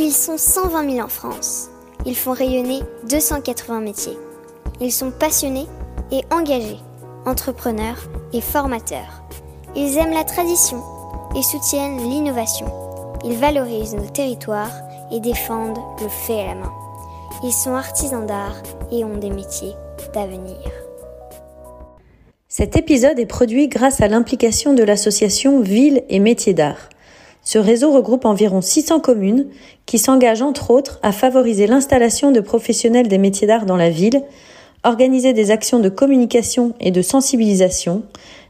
Ils sont 120 000 en France. Ils font rayonner 280 métiers. Ils sont passionnés et engagés, entrepreneurs et formateurs. Ils aiment la tradition et soutiennent l'innovation. Ils valorisent nos territoires et défendent le fait à la main. Ils sont artisans d'art et ont des métiers d'avenir. Cet épisode est produit grâce à l'implication de l'association Ville et Métiers d'Art. Ce réseau regroupe environ 600 communes qui s'engagent entre autres à favoriser l'installation de professionnels des métiers d'art dans la ville, organiser des actions de communication et de sensibilisation,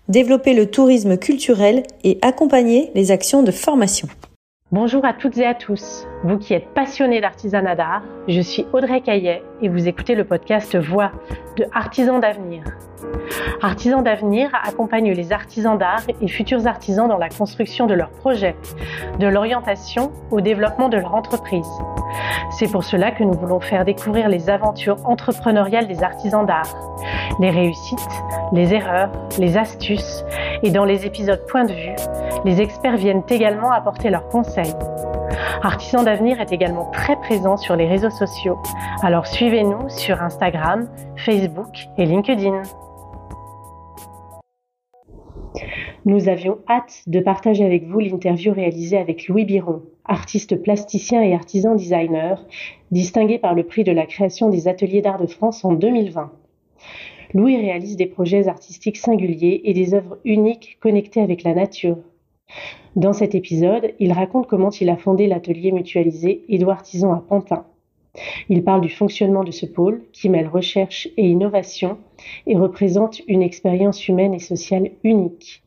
développer le tourisme culturel et accompagner les actions de formation. Bonjour à toutes et à tous. Vous qui êtes passionnés d'artisanat d'art, je suis Audrey Caillet et vous écoutez le podcast Voix de Artisans d'avenir. Artisans d'avenir accompagne les artisans d'art et futurs artisans dans la construction de leurs projets, de l'orientation au développement de leur entreprise. C'est pour cela que nous voulons faire découvrir les aventures entrepreneuriales des artisans d'art, les réussites, les erreurs, les astuces et dans les épisodes Point de vue, les experts viennent également apporter leurs conseils. Artisan d'avenir est également très présent sur les réseaux sociaux, alors suivez-nous sur Instagram, Facebook et LinkedIn. Nous avions hâte de partager avec vous l'interview réalisée avec Louis Biron, artiste plasticien et artisan designer, distingué par le prix de la création des ateliers d'art de France en 2020. Louis réalise des projets artistiques singuliers et des œuvres uniques connectées avec la nature, dans cet épisode, il raconte comment il a fondé l'atelier mutualisé Édouard Tison à Pantin. Il parle du fonctionnement de ce pôle qui mêle recherche et innovation et représente une expérience humaine et sociale unique.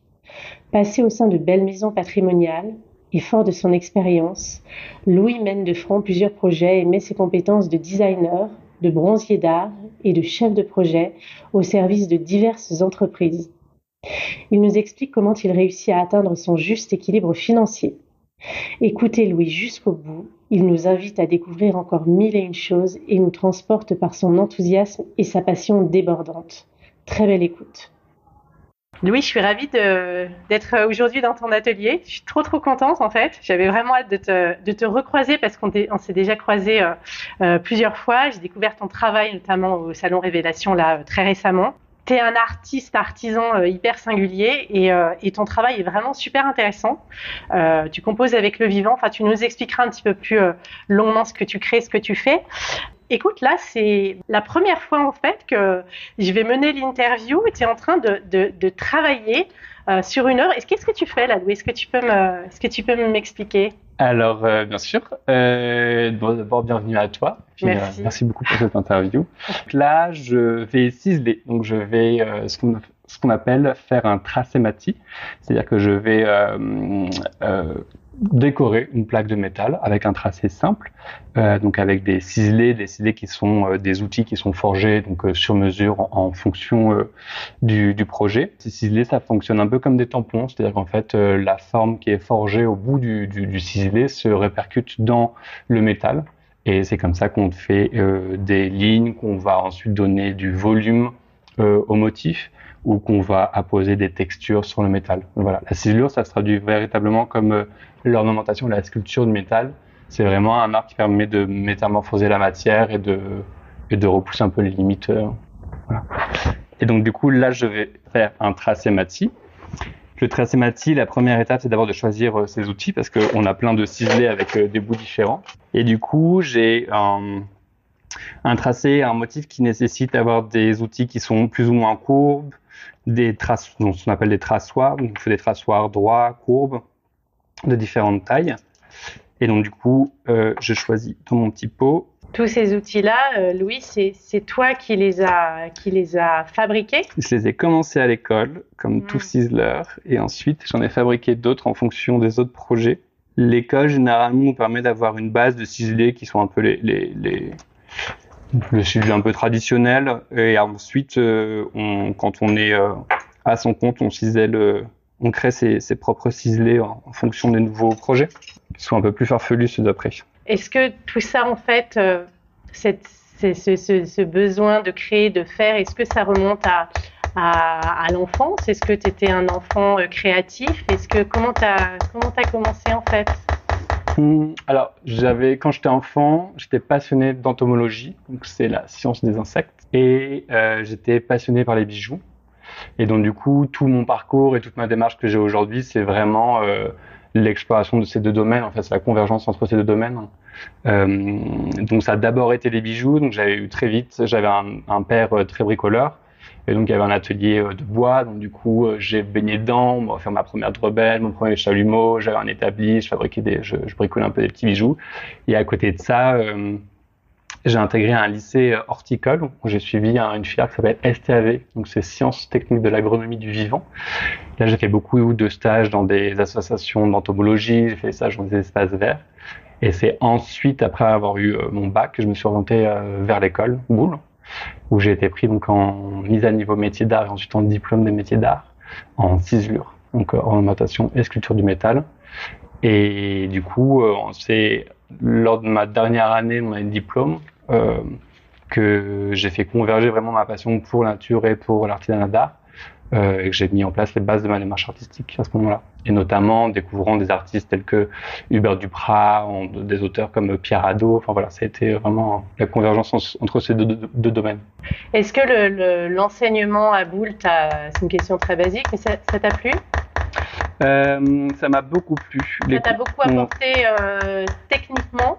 Passé au sein de belles maisons patrimoniales et fort de son expérience, Louis mène de front plusieurs projets et met ses compétences de designer, de bronzier d'art et de chef de projet au service de diverses entreprises. Il nous explique comment il réussit à atteindre son juste équilibre financier. Écoutez Louis jusqu'au bout, il nous invite à découvrir encore mille et une choses et nous transporte par son enthousiasme et sa passion débordante. Très belle écoute. Louis, je suis ravie d'être aujourd'hui dans ton atelier. Je suis trop trop contente en fait. J'avais vraiment hâte de te, recroiser parce qu'on s'est déjà croisé euh, euh, plusieurs fois. J'ai découvert ton travail notamment au Salon Révélation là euh, très récemment tu es un artiste artisan euh, hyper singulier et, euh, et, ton travail est vraiment super intéressant. Euh, tu composes avec le vivant. Enfin, tu nous expliqueras un petit peu plus euh, longuement ce que tu crées, ce que tu fais. Écoute, là, c'est la première fois en fait que je vais mener l'interview tu es en train de, de, de travailler sur une œuvre. Qu'est-ce que tu fais là, Louis? Est-ce que tu peux me, est-ce que tu peux m'expliquer? Alors, euh, bien sûr. Euh, D'abord, bienvenue à toi. merci. Euh, merci beaucoup pour cette interview. là, je vais ciseler. Donc, je vais euh, ce qu'on ce qu'on appelle faire un tracé mati, c'est-à-dire que je vais euh, décorer une plaque de métal avec un tracé simple, euh, donc avec des ciselés, des ciselés qui sont euh, des outils qui sont forgés donc euh, sur mesure en, fonction euh, du, du, projet. Ces ciselés, ça fonctionne un peu comme des tampons, c'est-à-dire qu'en fait la forme qui est forgée au bout du, du, du ciselé se répercute dans le métal. Et c'est comme ça qu'on fait des lignes, qu'on va ensuite donner du volume au motif ou qu'on va apposer des textures sur le métal. Voilà, la ciselure, ça se traduit véritablement comme l'ornementation, la sculpture de métal, c'est vraiment un art qui permet de métamorphoser la matière et de, et de repousser un peu les limites. Euh, voilà. Et donc, du coup, là, je vais faire un tracé mati. Le tracé mati, la première étape, c'est d'abord de choisir euh, ses outils parce qu'on a plein de ciselés avec euh, des bouts différents. Et du coup, j'ai un, un tracé, un motif qui nécessite d'avoir des outils qui sont plus ou moins courbes, des traces, ce qu'on appelle des traçoirs. Donc, il faut des traçoirs droits, courbes, de différentes tailles. Et donc, du coup, euh, je choisis dans mon petit pot. Tous ces outils-là, euh, Louis, c'est toi qui les a qui les a fabriqués? Je les ai commencés à l'école, comme mmh. tout ciseler, et ensuite j'en ai fabriqué d'autres en fonction des autres projets. L'école, généralement, nous permet d'avoir une base de ciselés qui sont un peu les, les, les le ciselé un peu traditionnel. Et ensuite, euh, quand on est euh, à son compte, on cisèle on crée ses, propres ciselés en, fonction des nouveaux projets, qui sont un peu plus farfelus d'après. Est-ce que tout ça, en fait, euh, cette, ce, besoin de créer, de faire, est-ce que ça remonte à, à, l'enfance? Est-ce que tu étais un enfant euh, créatif? Est-ce que comment tu as, as commencé en fait? Alors, j'avais, quand j'étais enfant, j'étais passionné d'entomologie, donc c'est la science des insectes, et euh, j'étais passionné par les bijoux. Et donc, du coup, tout mon parcours et toute ma démarche que j'ai aujourd'hui, c'est vraiment euh, l'exploration de ces deux domaines. En fait, c'est la convergence entre ces deux domaines. Euh, donc, ça a d'abord été les bijoux. Donc, j'avais eu très vite, j'avais un, un, père euh, très bricoleur. Et donc, il y avait un atelier euh, de bois. Donc, du coup, euh, j'ai baigné dedans, on faire ma première drebelle, mon premier chalumeau. J'avais un établi, je fabriquais des, je, je, bricolais un peu des petits bijoux. Et à côté de ça, euh, j'ai intégré un lycée horticole où j'ai suivi une filière qui s'appelle STAV, donc c'est Sciences techniques de l'agronomie du vivant. Là, j'ai fait beaucoup de stages dans des associations d'entomologie, j'ai fait des stages dans des espaces verts. Et c'est ensuite, après avoir eu mon bac, que je me suis orienté vers l'école, Boulle, où j'ai été pris donc en mise à niveau métier d'art et ensuite en diplôme des métiers d'art en ciselure, donc ornementation et sculpture du métal. Et du coup, c'est lors de ma dernière année de mon diplôme euh, que j'ai fait converger vraiment ma passion pour la nature et pour l'artisanat d'art euh, et que j'ai mis en place les bases de ma démarche artistique à ce moment-là. Et notamment découvrant des artistes tels que Hubert Duprat, des auteurs comme Pierre Hadot. Enfin voilà, ça a été vraiment la convergence entre ces deux, deux, deux domaines. Est-ce que l'enseignement le, à Boulle, c'est une question très basique, mais ça t'a plu? Euh, ça m'a beaucoup plu. Ça t'a beaucoup apporté euh, techniquement?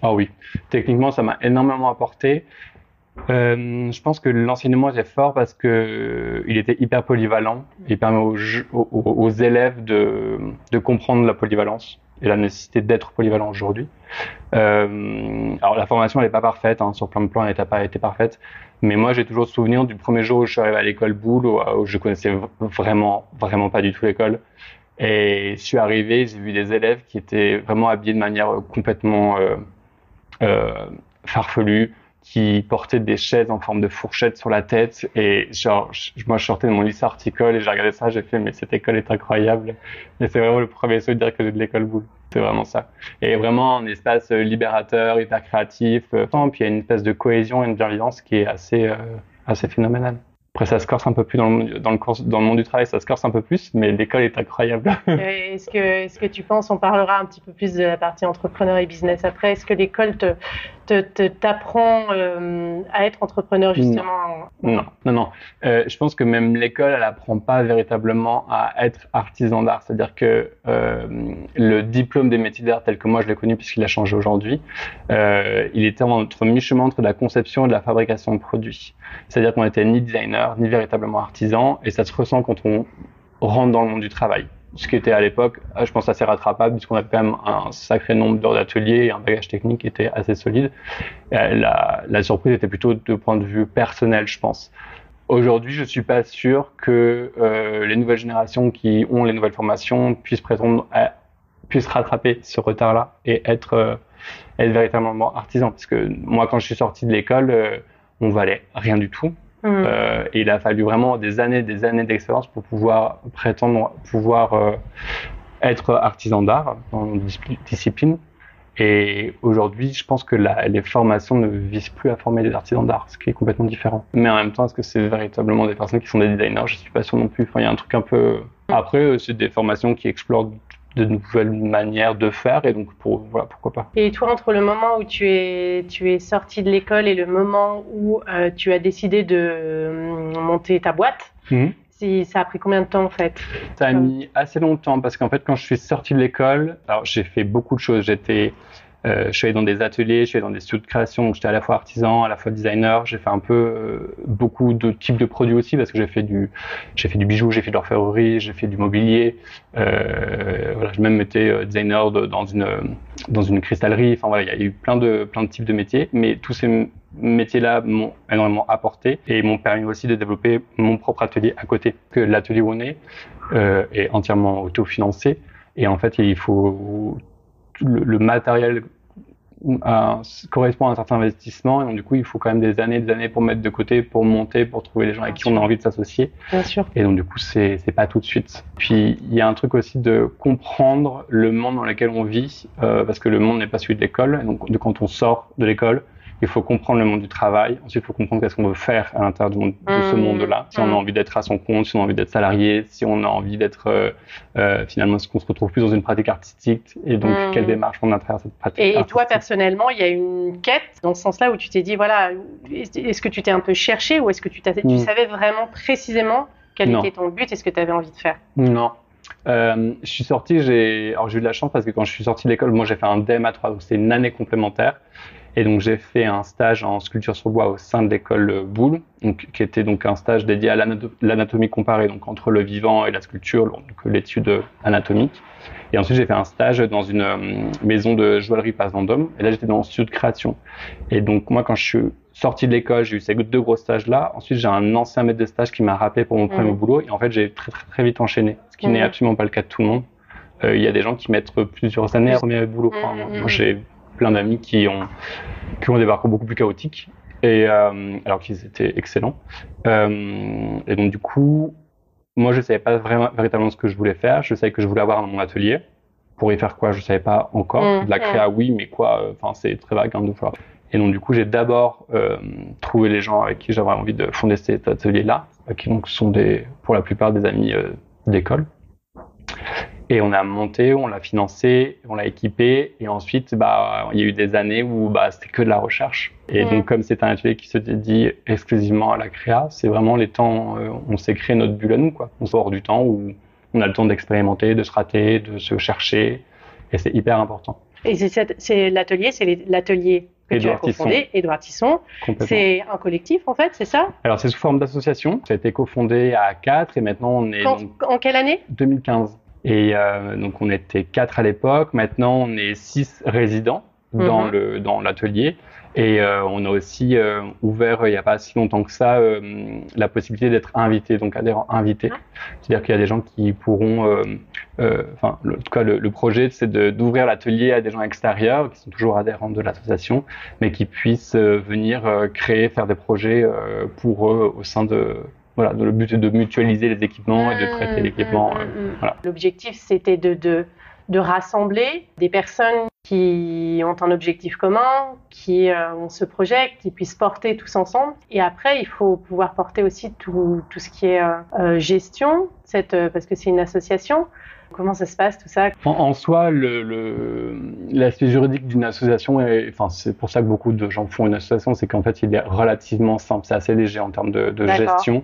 Ah oui, techniquement, ça m'a énormément apporté. Euh, je pense que l'enseignement était fort parce que il était hyper polyvalent. Il permet aux, aux, aux élèves de, de, comprendre la polyvalence et la nécessité d'être polyvalent aujourd'hui. Euh, alors la formation n'est pas parfaite, hein, sur plein de plans elle n'a pas été parfaite, mais moi j'ai toujours le souvenir du premier jour où je suis arrivé à l'école Boulle où, où je connaissais vraiment vraiment pas du tout l'école. Et je suis arrivé, j'ai vu des élèves qui étaient vraiment habillés de manière complètement euh, euh, farfelue, qui portaient des chaises en forme de fourchette sur la tête. Et genre, moi, je sortais de mon lycée horticole et j'ai regardé ça, j'ai fait, mais cette école est incroyable. Et c'est vraiment le premier souvenir que j'ai de l'école boule. C'est vraiment ça. Et vraiment un espace libérateur, hyper créatif. Euh, puis il y a une espèce de cohésion et une bienveillance qui est assez, euh, assez phénoménale. Après, ça se corse un peu plus dans le, dans le monde du travail, ça se corse un peu plus, mais l'école est incroyable. est-ce que, est-ce que tu penses, on parlera un petit peu plus de la partie entrepreneur et business après, est-ce que l'école te, te, te, t'apprend euh, à être entrepreneur justement Non, non, non. non. Euh, je pense que même l'école, elle apprend pas véritablement à être artisan d'art. C'est-à-dire que euh, le diplôme des métiers d'art tel que moi je l'ai connu puisqu'il a changé aujourd'hui, il était entre mi-chemin entre la conception et la fabrication de produits. C'est-à-dire qu'on était ni designer, ni véritablement artisan, et ça se ressent quand on rentre dans le monde du travail. Ce qui était à l'époque, je pense, assez rattrapable, puisqu'on avait quand même un sacré nombre d'heures d'atelier et un bagage technique qui était assez solide. La, la, surprise était plutôt de point de vue personnel, je pense. Aujourd'hui, je suis pas sûr que euh, les nouvelles générations qui ont les nouvelles formations puissent prétendre puissent rattraper ce retard-là et être, euh, être véritablement artisan. Parce que moi, quand je suis sorti de l'école, euh, on valait rien du tout. Mmh. Euh, et il a fallu vraiment des années, des années d'expérience pour pouvoir prétendre pouvoir euh, être artisan d'art dans une discipline. Et aujourd'hui, je pense que la, les formations ne visent plus à former des artisans d'art, ce qui est complètement différent. Mais en même temps, est-ce que c'est véritablement des personnes qui sont des designers? Je suis pas sûr non plus. Enfin, il y a un truc un peu. Après, c'est des formations qui explorent de nouvelles manières de faire et donc pour voilà pourquoi pas. Et toi entre le moment où tu es tu es sorti de l'école et le moment où euh, tu as décidé de euh, monter ta boîte, mmh. si ça a pris combien de temps en fait? Ça a mis assez longtemps parce qu'en fait quand je suis sorti de l'école, alors j'ai fait beaucoup de choses, j'étais euh, je suis allé dans des ateliers, je suis allé dans des studios de création, donc j'étais à la fois artisan, à la fois designer. J'ai fait un peu euh, beaucoup de types de produits aussi parce que j'ai fait du, j'ai fait du bijou, j'ai fait de l'orfèvrerie, j'ai fait du mobilier. Euh, voilà, j'ai même été designer de, dans une dans une cristallerie. Enfin voilà, il y a eu plein de plein de types de métiers, mais tous ces métiers-là m'ont énormément apporté et m'ont permis aussi de développer mon propre atelier à côté. Que l'atelier où on est euh, est entièrement autofinancé et en fait il faut le, le matériel correspond à un certain investissement. Et donc du coup il faut quand même des années des années pour mettre de côté pour monter pour trouver les gens avec qui on a envie de s'associer. Bien sûr. Et donc du coup c'est c'est pas tout de suite. Puis il y a un truc aussi de comprendre le monde dans lequel on vit euh, parce que le monde n'est pas celui de l'école. Donc de quand on sort de l'école il faut comprendre le monde du travail. Ensuite, il faut comprendre qu'est-ce qu'on veut faire à l'intérieur de ce Mmh. monde-là. Si on a Mmh. envie d'être à son compte, si on a envie d'être salarié, si on a envie d'être euh, euh, finalement, est-ce qu'on se retrouve plus dans une pratique artistique? Et donc Mmh. quelle démarche on a à travers cette pratique Et, et artistique? toi, personnellement, il y a une quête dans ce sens-là où tu t'es dit, voilà, est-ce que tu t'es un peu cherché ou est-ce que tu, savais vraiment précisément quel Non. était ton but et ce que tu avais envie de faire? Non. Euh, je suis sorti, j'ai eu de la chance parce que quand je suis sorti de l'école, moi j'ai fait un DEM à 3, donc c'est une année complémentaire. Et donc j'ai fait un stage en sculpture sur bois au sein de l'école Boulle, donc, qui était donc un stage dédié à l'anato- l'anatomie comparée, donc entre le vivant et la sculpture, donc l'étude anatomique. Et ensuite j'ai fait un stage dans une euh, maison de joaillerie Place Vendôme. Et là j'étais dans le studio de création. Et donc moi quand je suis sorti de l'école, j'ai eu ces deux gros stages là. Ensuite j'ai un ancien maître de stage qui m'a rappelé pour mon premier boulot. Et en fait j'ai très très très vite enchaîné, ce qui n'est absolument pas le cas de tout le monde. Euh, Il y a des gens qui mettent plusieurs années à premier boulot. Enfin, moi, j'ai plein d'amis qui ont, qui ont des parcours beaucoup plus chaotiques, et, euh, alors qu'ils étaient excellents. Euh, et donc, du coup, moi, je savais pas vraiment, véritablement ce que je voulais faire. Je savais que je voulais avoir mon atelier. Pour y faire quoi, je savais pas encore. Mhm, De la créa, oui, mais quoi, euh, enfin, c'est très vague, hein, donc voilà. Et donc, du coup, j'ai d'abord trouvé les gens avec qui j'avais envie de fonder cet atelier-là, qui donc sont des, pour la plupart des amis d'école. Et on a monté, on l'a financé, on l'a équipé, et ensuite, bah, il y a eu des années où bah, c'était que de la recherche. Et donc, comme c'est un atelier qui se dédie exclusivement à la créa, c'est vraiment les temps, euh, on s'est créé notre bulle à nous, quoi. On sort du temps où on a le temps d'expérimenter, de se rater, de se chercher, et c'est hyper important. Et c'est l'atelier, c'est l'atelier que tu as cofondé, Édouard Tisson. Complètement. C'est un collectif, en fait, c'est ça? Alors, c'est sous forme d'association. Ça a été cofondé à 4 et maintenant on est Quand- donc, En quelle année? 2015. Et euh, donc on était quatre à l'époque. Maintenant on est six résidents dans Mhm. le dans l'atelier. Et euh, on a aussi euh, ouvert euh, il n'y a pas si longtemps que ça euh, la possibilité d'être invité, donc adhérent invité. Ah. C'est-à-dire qu'il y a des gens qui pourront, euh, euh, enfin, le- en tout cas le, le projet c'est d'ouvrir l'atelier à des gens extérieurs qui sont toujours adhérents de l'association, mais qui puissent euh, venir euh, créer, faire des projets euh, pour eux au sein de voilà, le but est de mutualiser les équipements et de traiter Mmh, l'équipement. mmh, euh, mmh, voilà. L'objectif, c'était de, de, de rassembler des personnes qui ont un objectif commun, qui euh, ont ce projet, qui puissent porter tous ensemble. Et après, il faut pouvoir porter aussi tout, tout ce qui est euh, euh, gestion, cette, euh, parce que c'est une association. Comment ça se passe tout ça. En, en soi, le- le- l'aspect juridique d'une association, est, enfin, c'est pour ça que beaucoup de gens font une association, c'est qu'en fait, il est relativement simple, c'est assez léger en termes de, gestion.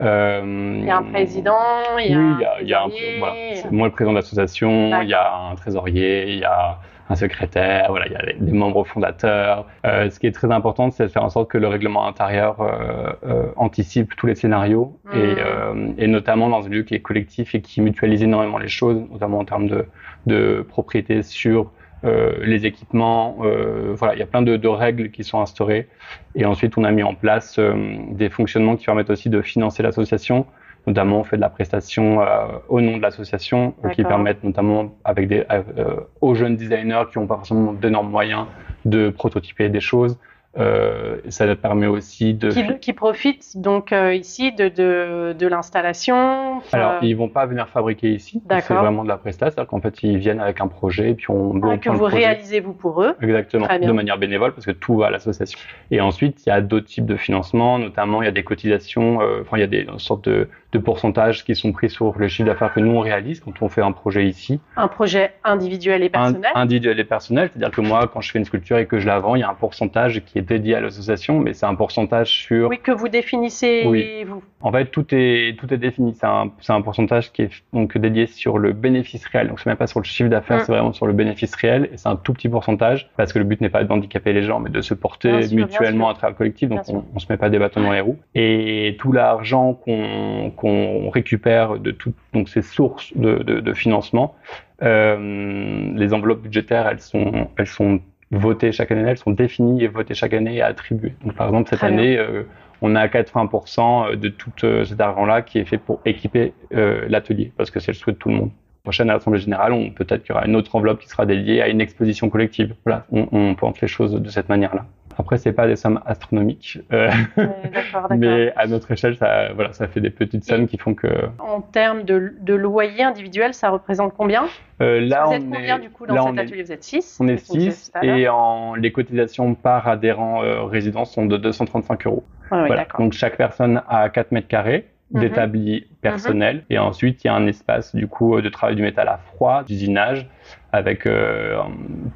Euh, Il y a un président, il y a oui, un il y a, il y a un, voilà, moi le président de l'association, il y a un trésorier, il y a un secrétaire, voilà, il y a les membres fondateurs. Euh, ce qui est très important, c'est de faire en sorte que le règlement intérieur euh, euh, anticipe tous les scénarios et, euh, et notamment dans un lieu qui est collectif et qui mutualise énormément les choses, notamment en termes de, de propriété sur euh, les équipements. Euh, voilà, il y a plein de, de règles qui sont instaurées. Et ensuite, on a mis en place euh, des fonctionnements qui permettent aussi de financer l'association. Notamment, on fait de la prestation euh, au nom de l'association, euh, qui permettent notamment avec des, euh, aux jeunes designers qui n'ont pas forcément d'énormes moyens de prototyper des choses. Euh, ça permet aussi de... qui, qui profitent donc euh, ici de, de, de l'installation. Alors, euh, ils vont pas venir fabriquer ici. C'est vraiment de la prestation. C'est-à-dire qu'en fait, ils viennent avec un projet et puis on, ah, que vous réalisez vous pour eux. Exactement, de manière bénévole parce que tout va à l'association. Et ensuite, il y a d'autres types de financement, notamment il y a des cotisations, enfin il y a des une sorte de, de pourcentages qui sont pris sur le chiffre d'affaires que nous on réalise quand on fait un projet ici, Un projet individuel et Un- personnel. individuel et personnel. C'est-à-dire que moi, quand je fais une sculpture et que je la vends, il y a un pourcentage qui est dédié à l'association, mais c'est un pourcentage sur Oui, que vous définissez Oui. vous. En fait, tout est tout est défini. C'est un c'est un pourcentage qui est donc dédié sur le bénéfice réel. Donc c'est même pas sur le chiffre d'affaires, Mm. c'est vraiment sur le bénéfice réel. Et c'est un tout petit pourcentage parce que le but n'est pas d'handicaper les gens, mais de se porter sûr, mutuellement à travers le collectif. Donc on, on se met pas des bâtons dans les roues. Et tout l'argent qu'on qu'on récupère de toutes donc ces sources de de, de financement, euh, les enveloppes budgétaires, elles sont elles sont votées chaque année, elles sont définies et votées chaque année et attribuées. Donc par exemple cette Très année. euh, on a 80% de tout euh, cet argent-là qui est fait pour équiper l'atelier, parce que c'est le souhait de tout le monde. Prochaine assemblée générale, on peut-être qu'il y aura une autre enveloppe qui sera dédiée à une exposition collective. Voilà, on, on pense les choses de cette manière-là. Après, c'est pas des sommes astronomiques, euh, mais à notre échelle, ça, voilà, ça fait des petites sommes qui font que. En termes de, de loyer individuel, ça représente combien? Euh, Là, vous on êtes combien est, du coup dans là, cet est- atelier? Vous êtes 6 On est 6 et en, les cotisations par adhérent euh, résident sont de 235 euros. Voilà. Donc chaque personne a 4 mètres carrés Mhm. d'établi personnel et ensuite il y a un espace du coup euh, de travail du métal à froid, d'usinage avec euh,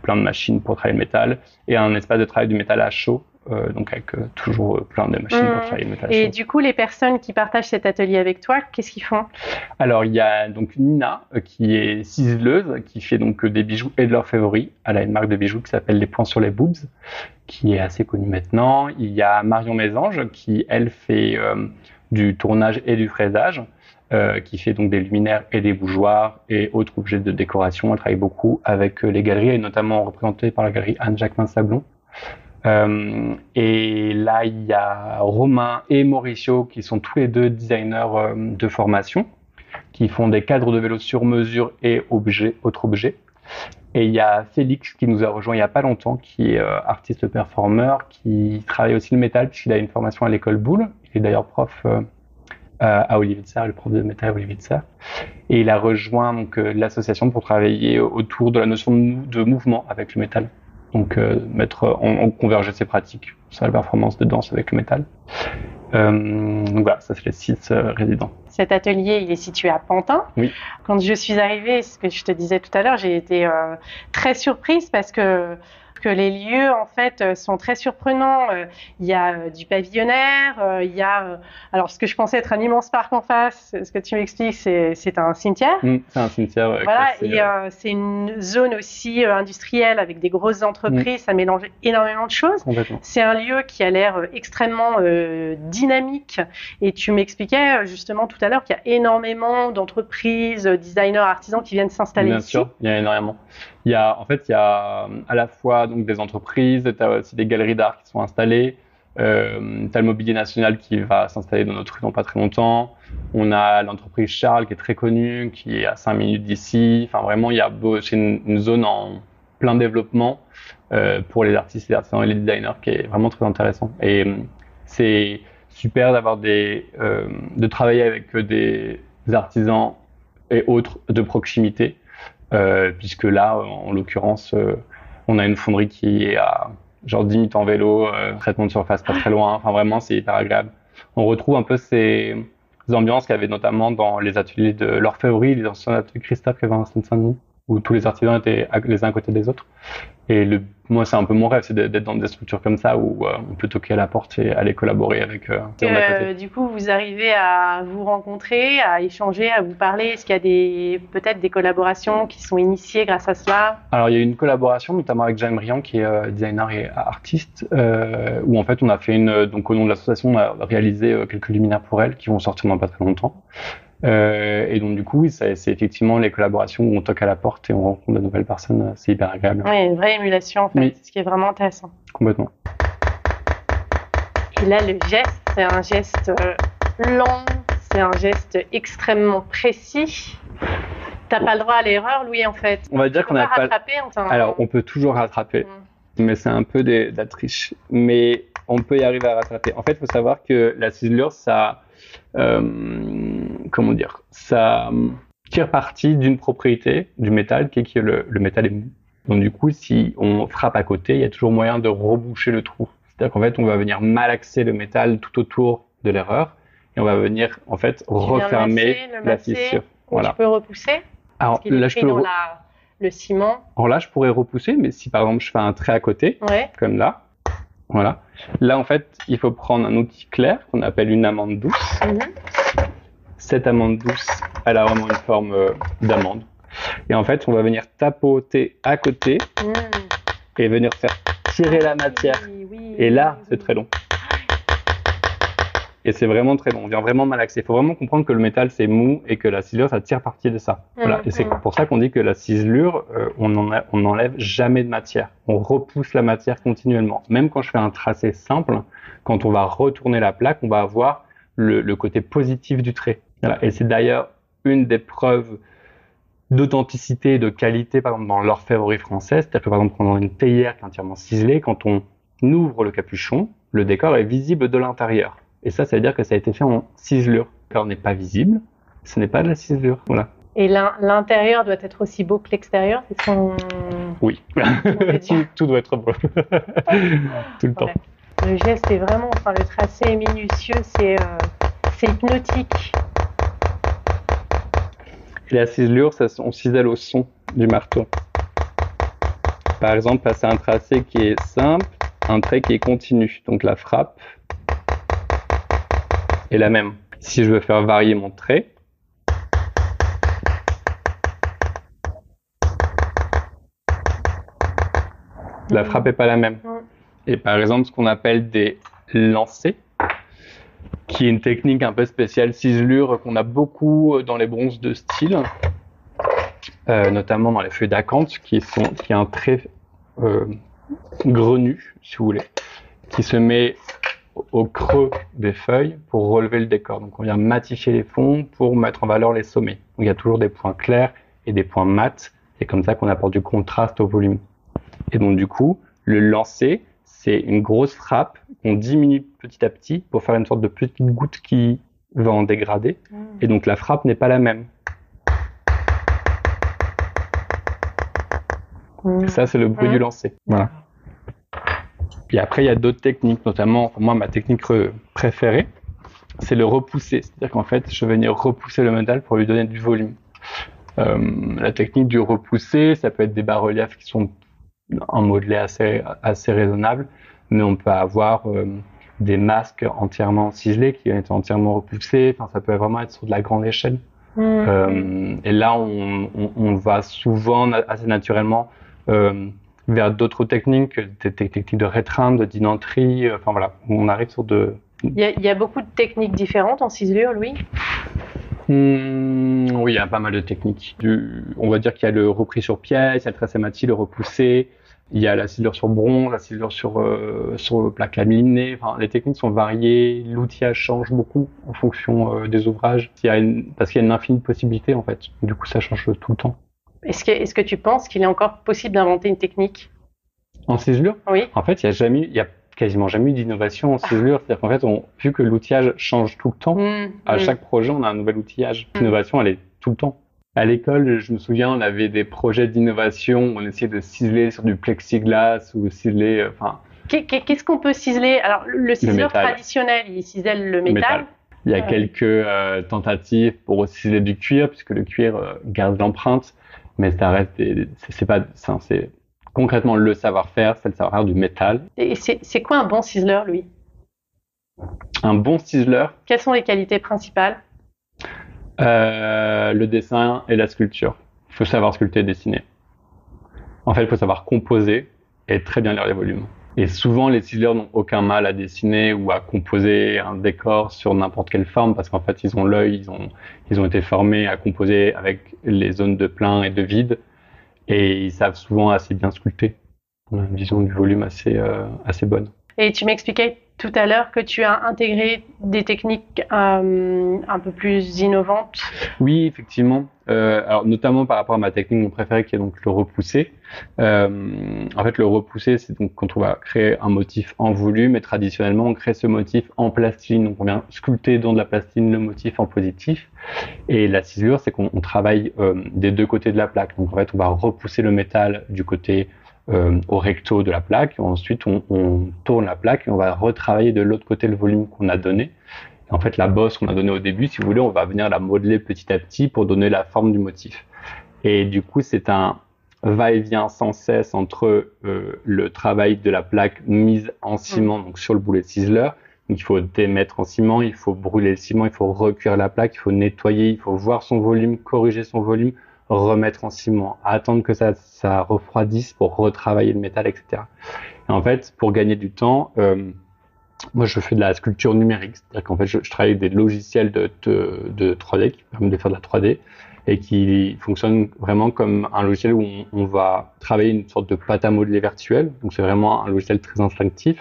plein de machines pour travailler le métal et un espace de travail du métal à chaud euh, donc avec euh, toujours euh, plein de machines pour travailler le métal Et chaud. du coup, les personnes qui partagent cet atelier avec toi, qu'est-ce qu'ils font? Alors il y a donc Nina qui est ciseleuse qui fait donc des bijoux et de l'orfèvrerie. Elle a une marque de bijoux qui s'appelle Les Points sur les Boobs qui est assez connue maintenant. Il y a Marion Mésange qui elle fait du tournage et du fraisage. Euh, qui fait donc des luminaires et des bougeoirs et autres objets de décoration. Elle travaille beaucoup avec euh, les galeries et notamment représentée par la galerie Anne-Jacquemin Sablon. Euh, et là, il y a Romain et Mauricio qui sont tous les deux designers de formation, qui font des cadres de vélo sur mesure et autres objets. Et il y a Félix qui nous a rejoint il n'y a pas longtemps, qui est artiste performeur, qui travaille aussi le métal puisqu'il a une formation à l'école Boulle. Il est d'ailleurs prof à Olivier de Serre, le prof de métal à Olivier de Serre. Et il a rejoint donc euh, l'association pour travailler autour de la notion de, mou- de mouvement avec le métal. Donc euh, mettre en, en converger ses pratiques sur la performance de danse avec le métal. Euh, donc voilà, ça c'est les six euh, résidents. Cet atelier, il est situé à Pantin. Oui. Quand je suis arrivée, ce que je te disais tout à l'heure, j'ai été euh, très surprise parce que que les lieux en fait euh, sont très surprenants. Euh, Il y a euh, du pavillonnaire, il y a alors ce que je pensais être un immense parc en face. Ce que tu m'expliques, c'est un cimetière. Mm, c'est un cimetière. euh, Voilà, classé, et euh, c'est une zone aussi industrielle avec des grosses entreprises, ça mélange énormément de choses. C'est un lieu qui a l'air extrêmement euh, dynamique et tu m'expliquais justement tout à l'heure qu'il y a énormément d'entreprises, designers, artisans qui viennent s'installer Bien ici. sûr, il y a énormément. Il y a, en fait, il y a euh, à la fois donc des entreprises, tu as aussi des galeries d'art qui sont installées. Euh, tu as le mobilier national qui va s'installer dans notre rue dans pas très longtemps. On a l'entreprise Charles qui est très connue, qui est à 5 minutes d'ici. Enfin, vraiment, il y a c'est une, zone en plein développement euh, pour les artistes, les artisans et les designers qui est vraiment très intéressant. Et euh, c'est super d'avoir des, euh, de travailler avec des artisans et autres de proximité, euh, puisque là, en l'occurrence, euh, on a une fonderie qui est à genre 10 minutes en vélo, euh, traitement de surface pas très loin. Enfin, vraiment, c'est hyper agréable. On retrouve un peu ces ambiances qu'il y avait notamment dans les ateliers de l'orfèvrerie, les anciens ateliers Christophe qui avaient en Seine-Saint-Denis, où tous les artisans étaient les uns à côté des autres. Et le, moi, c'est un peu mon rêve, c'est d'être dans des structures comme ça où euh, on peut toquer à la porte et aller collaborer avec euh. Euh, du coup, vous arrivez à vous rencontrer, à échanger, à vous parler. Est-ce qu'il y a des peut-être des collaborations qui sont initiées grâce à cela? Alors, il y a eu une collaboration, notamment avec Jaime Rian, qui est euh, designer et artiste, euh, où en fait, on a fait une, donc au nom de l'association, on a réalisé quelques luminaires pour elle qui vont sortir dans pas très longtemps. Euh, et donc, du coup, c'est effectivement les collaborations où on toque à la porte et on rencontre de nouvelles personnes. euh, C'est hyper agréable, Oui, une vraie émulation en fait, Oui. ce qui est vraiment intéressant. complètement. Et là, le geste, c'est un geste euh, lent, c'est un geste extrêmement précis. T'as pas le droit à l'erreur, Louis, en fait. On va dire qu'on n'a pas rattraper. Enfin, Alors, on peut toujours rattraper, Mm. mais c'est un peu de la triche. Mais on peut y arriver à rattraper. En fait, il faut savoir que la ciselure, ça, comment dire, ça euh, tire parti d'une propriété du métal qui est que le, le métal est mou. Donc du coup, si on frappe à côté, il y a toujours moyen de reboucher le trou. C'est-à-dire qu'en fait, on va venir malaxer le métal tout autour de l'erreur et on va venir en fait refermer masser, la fissure. Voilà. tu peux repousser, Alors parce là, je peux dans re- la, le ciment. Alors là, je pourrais repousser, mais si par exemple je fais un trait à côté, Ouais. comme là. Voilà. Là, en fait, il faut prendre un outil clair qu'on appelle une amande douce. Cette amande douce, elle a vraiment une forme euh, d'amande. Et en fait, on va venir tapoter à côté Mhm. et venir faire tirer la matière. Oui, oui, Et là, oui, c'est très long. Et c'est vraiment très long. On vient vraiment malaxer. Il faut vraiment comprendre que le métal, c'est mou et que la ciselure, ça tire parti de ça. Voilà. Mhm, Et c'est mhm. pour ça qu'on dit que la ciselure, euh, on n'enlève jamais de matière. On repousse la matière continuellement. Même quand je fais un tracé simple, quand on va retourner la plaque, on va avoir le, le côté positif du trait. Voilà. Et c'est d'ailleurs une des preuves d'authenticité et de qualité, par exemple, dans l'orfèvrerie française. C'est-à-dire que, par exemple, pendant une théière qui est entièrement ciselée, quand on ouvre le capuchon, le décor est visible de l'intérieur. Et ça, ça veut dire que ça a été fait en ciselure. Le décor n'est pas visible, ce n'est pas de la ciselure. Voilà. Et l'intérieur doit être aussi beau que l'extérieur, c'est son. Oui. tout, doit être beau. tout le temps. Le geste est vraiment, enfin, le tracé est minutieux, c'est euh, hypnotique. Et la ciselure, ça, on cisèle au son du marteau. Par exemple, passer un tracé qui est simple, un trait qui est continu. Donc la frappe est la même. Si je veux faire varier mon trait, la frappe n'est pas la même. Et par exemple, ce qu'on appelle des lancers, qui est une technique un peu spéciale ciselure qu'on a beaucoup dans les bronzes de style, euh, notamment dans les feuilles d'acanthe, qui, sont, qui a un trait euh, grenu, si vous voulez, qui se met au creux des feuilles pour relever le décor. Donc on vient matifier les fonds pour mettre en valeur les sommets. Donc, il y a toujours des points clairs et des points mats. C'est comme ça qu'on apporte du contraste au volume. Et donc du coup, le lancer, c'est une grosse frappe qu'on diminue petit à petit pour faire une sorte de petite goutte qui va en dégrader. Et donc la frappe n'est pas la même. Ça, c'est le bruit du lancer. Voilà. Et après, il y a d'autres techniques, notamment, pour moi, ma technique préférée, c'est le repousser. C'est-à-dire qu'en fait, je vais venir repousser le métal pour lui donner du volume. Euh, la technique du repousser, ça peut être des bas-reliefs qui sont en modelé assez, assez raisonnable, mais on peut avoir euh, des masques entièrement ciselés qui ont été entièrement repoussés. Enfin, ça peut vraiment être sur de la grande échelle. Mmh. Euh, et là, on, on, on, va souvent assez naturellement euh, vers d'autres techniques, des techniques de rétreinte, de dinanterie. Euh, enfin voilà, on arrive sur de. Il y, a, il y a beaucoup de techniques différentes en ciselure, Louis? Mmh, oui, il y a pas mal de techniques. Du, on va dire qu'il y a le repris sur pièce, il y a le tracé le repoussé, il y a la ciselure sur bronze, la ciselure sur, euh, sur plaque laminée. Enfin, les techniques sont variées, l'outillage change beaucoup en fonction euh, des ouvrages. Il y a une, parce qu'il y a une infinie possibilité en fait. Du coup, ça change tout le temps. Est-ce que, tu penses qu'il est encore possible d'inventer une technique? En ciselure Oui. En fait, il y a jamais, il y a quasiment jamais eu d'innovation en ciselure. C'est-à-dire qu'en fait, on, vu que l'outillage change tout le temps, mmh, à mmh. chaque projet, on a un nouvel outillage. Mmh. L'innovation, elle est tout le temps. À l'école, je me souviens, on avait des projets d'innovation, on essayait de ciseler sur du plexiglas ou ciseler, euh, enfin. Qu'est-ce qu'on peut ciseler? Alors, le ciseleur traditionnel, il cisèle le métal. Il y a quelques euh, tentatives pour ciseler du cuir, puisque le cuir euh, garde l'empreinte, mais ça reste, c'est pas, c'est concrètement le savoir-faire, c'est le savoir-faire du métal. Et c'est quoi un bon ciseleur, lui? Un bon ciseleur Quelles sont les qualités principales? Euh, le dessin et la sculpture. Il faut savoir sculpter et dessiner. En fait, il faut savoir composer et très bien lire les volumes. Et souvent, les ciseleurs n'ont aucun mal à dessiner ou à composer un décor sur n'importe quelle forme parce qu'en fait, ils ont l'œil, ils ont, ils ont été formés à composer avec les zones de plein et de vide et ils savent souvent assez bien sculpter. On a une vision du volume assez, euh, assez bonne. Et tu m'expliquais tout à l'heure que tu as intégré des techniques euh, un peu plus innovantes. Oui, effectivement. Euh, alors notamment par rapport à ma technique mon préféré qui est donc le repousser. Euh, en fait, le repousser, c'est donc quand on va créer un motif en volume et traditionnellement on crée ce motif en plastine. Donc on vient sculpter dans de la plastine le motif en positif. Et la ciselure, c'est qu'on travaille euh, des deux côtés de la plaque. Donc en fait, on va repousser le métal du côté euh, au recto de la plaque. Ensuite, on, on, tourne la plaque et on va retravailler de l'autre côté le volume qu'on a donné. en fait, la bosse qu'on a donnée au début, si vous voulez, on va venir la modeler petit à petit pour donner la forme du motif. Et du coup, c'est un va-et-vient sans cesse entre euh, le travail de la plaque mise en ciment, donc sur le boulet de ciseleur. Donc, il faut démettre en ciment, il faut brûler le ciment, il faut recuire la plaque, il faut nettoyer, il faut voir son volume, corriger son volume, remettre en ciment, attendre que ça, refroidisse pour retravailler le métal, etc. Et en fait, pour gagner du temps, euh, moi je fais de la sculpture numérique, c'est-à-dire qu'en fait je, travaille avec des logiciels de, de, de, 3D qui permettent de faire de la 3D et qui fonctionnent vraiment comme un logiciel où on, on va travailler une sorte de pâte à modeler virtuelle. Donc c'est vraiment un logiciel très instinctif,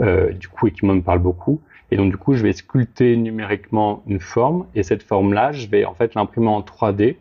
euh, du coup et qui me parle beaucoup. Et donc du coup je vais sculpter numériquement une forme et cette forme-là je vais en fait l'imprimer en 3D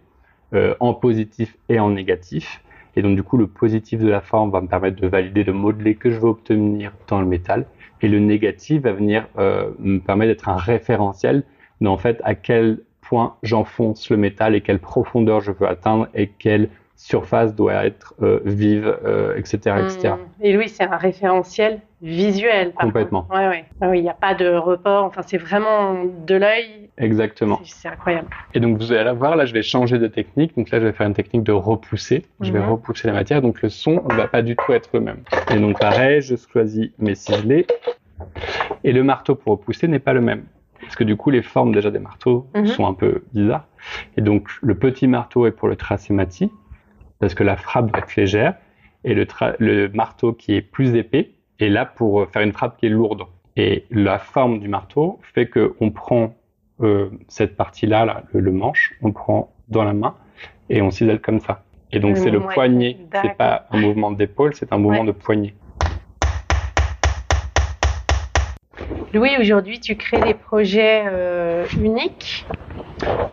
euh, en positif et en négatif. Et donc, du coup, le positif de la forme va me permettre de valider le modelé que je veux obtenir dans le métal. Et le négatif va venir euh, me permettre d'être un référentiel dans en fait à quel point j'enfonce le métal et quelle profondeur je veux atteindre et quelle surface doit être euh, vive, etc., euh, etc. Mmh. Et oui, c'est un référentiel visuel. Complètement. Ouais, ouais. Ah oui, il n'y a pas de report. Enfin, c'est vraiment de l'œil. Exactement. C'est incroyable. Et donc, vous allez voir, là, je vais changer de technique. Donc là, je vais faire une technique de repousser. Je vais mmh. repousser la matière. Donc, le son ne va pas du tout être le même. Et donc, pareil, je choisis mes ciselés. Et le marteau pour repousser n'est pas le même. Parce que du coup, les formes déjà des marteaux mmh. sont un peu bizarres. Et donc, le petit marteau est pour le tracé mati parce que la frappe va être légère et le, le marteau qui est plus épais est là pour faire une frappe qui est lourde. Et la forme du marteau fait que on prend euh, cette partie-là, là, le, manche, on prend dans la main et on cisèle comme ça. Et donc c'est le poignet, c'est pas un mouvement d'épaule, c'est un mouvement de poignet. Louis, aujourd'hui tu crées des projets euh, uniques?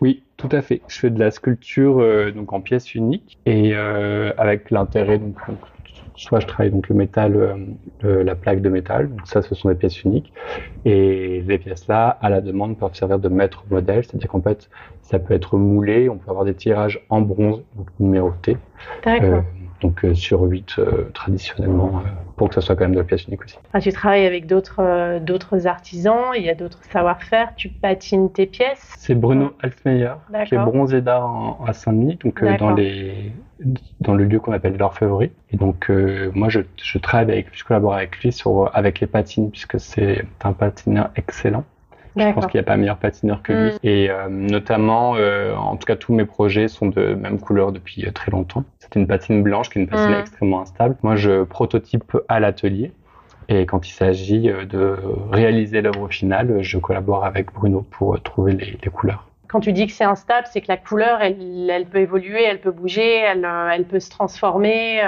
Oui, tout à fait. Je fais de la sculpture euh, donc en pièces uniques et avec l'intérêt donc, soit je travaille donc le métal, euh, la plaque de métal, donc ça ce sont des pièces uniques. Et les pièces là à la demande peuvent servir de maître modèle, c'est-à-dire qu'en fait ça peut être moulé, on peut avoir des tirages en bronze donc numérotés. D'accord donc euh, sur 8 euh, traditionnellement, euh, pour que ça soit quand même de la pièce unique aussi. Ah, tu travailles avec d'autres d'autres artisans, il y a d'autres savoir-faire, tu patines tes pièces C'est Bruno Altmeyer, qui est bronzé d'art à Saint-Denis, donc dans, les, dans le lieu qu'on appelle l'orfèvrerie. Et donc moi je, je travaille avec, je collabore avec lui sur, avec les patines, puisque c'est un patineur excellent. Je pense qu'il n'y a pas meilleur patineur que lui. Mm. Et euh, notamment, euh, en tout cas, tous mes projets sont de même couleur depuis euh, très longtemps. C'est une patine blanche qui est une patine mm. extrêmement instable. Moi, je prototype à l'atelier. Et quand il s'agit de réaliser l'œuvre finale, je collabore avec Bruno pour trouver les, les couleurs. Quand tu dis que c'est instable, c'est que la couleur, elle, elle, peut évoluer, elle peut bouger, elle, elle peut se transformer.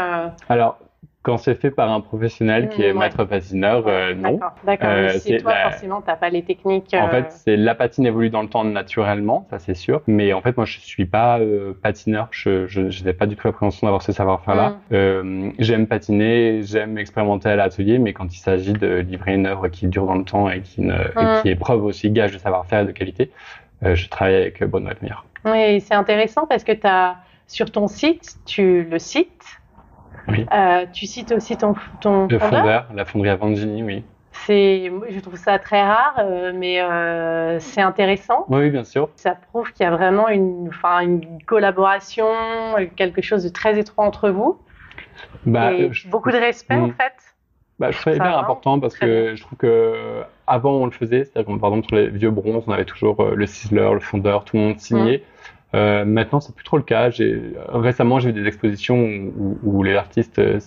Alors, quand c'est fait par un professionnel qui est maître patineur, euh, non. D'accord. Euh, c'est toi, forcément, t'as pas les techniques. En fait, euh, c'est la patine évolue dans le temps naturellement, ça c'est sûr. Mais en fait, moi, je suis pas patineur. Je, je, n'ai pas du tout l'appréhension d'avoir ce savoir-faire-là. Mmh. j'aime patiner, j'aime expérimenter à l'atelier, mais quand il s'agit de livrer une œuvre qui dure dans le temps et qui, ne, qui est preuve aussi gage de savoir-faire et de qualité, je travaille avec Benoît Admire. Oui, c'est intéressant parce que tu as sur ton site, tu le cites euh, tu cites aussi ton, ton Le fondeur, la fonderie Avangini, oui. C'est, je trouve ça très rare, euh, mais euh, c'est intéressant. Oui, bien sûr. Ça prouve qu'il y a vraiment une, enfin, une collaboration, quelque chose de très étroit entre vous. Bah, et beaucoup de respect, en fait. Bah, je trouve ça hyper important parce que je trouve que avant on le faisait, c'est-à-dire que par exemple sur les vieux bronzes, on avait toujours le ciseleur, le fondeur, tout le monde signait. Mm. Euh, maintenant, c'est plus trop le cas. J'ai récemment j'ai vu des expositions où, où les artistes euh,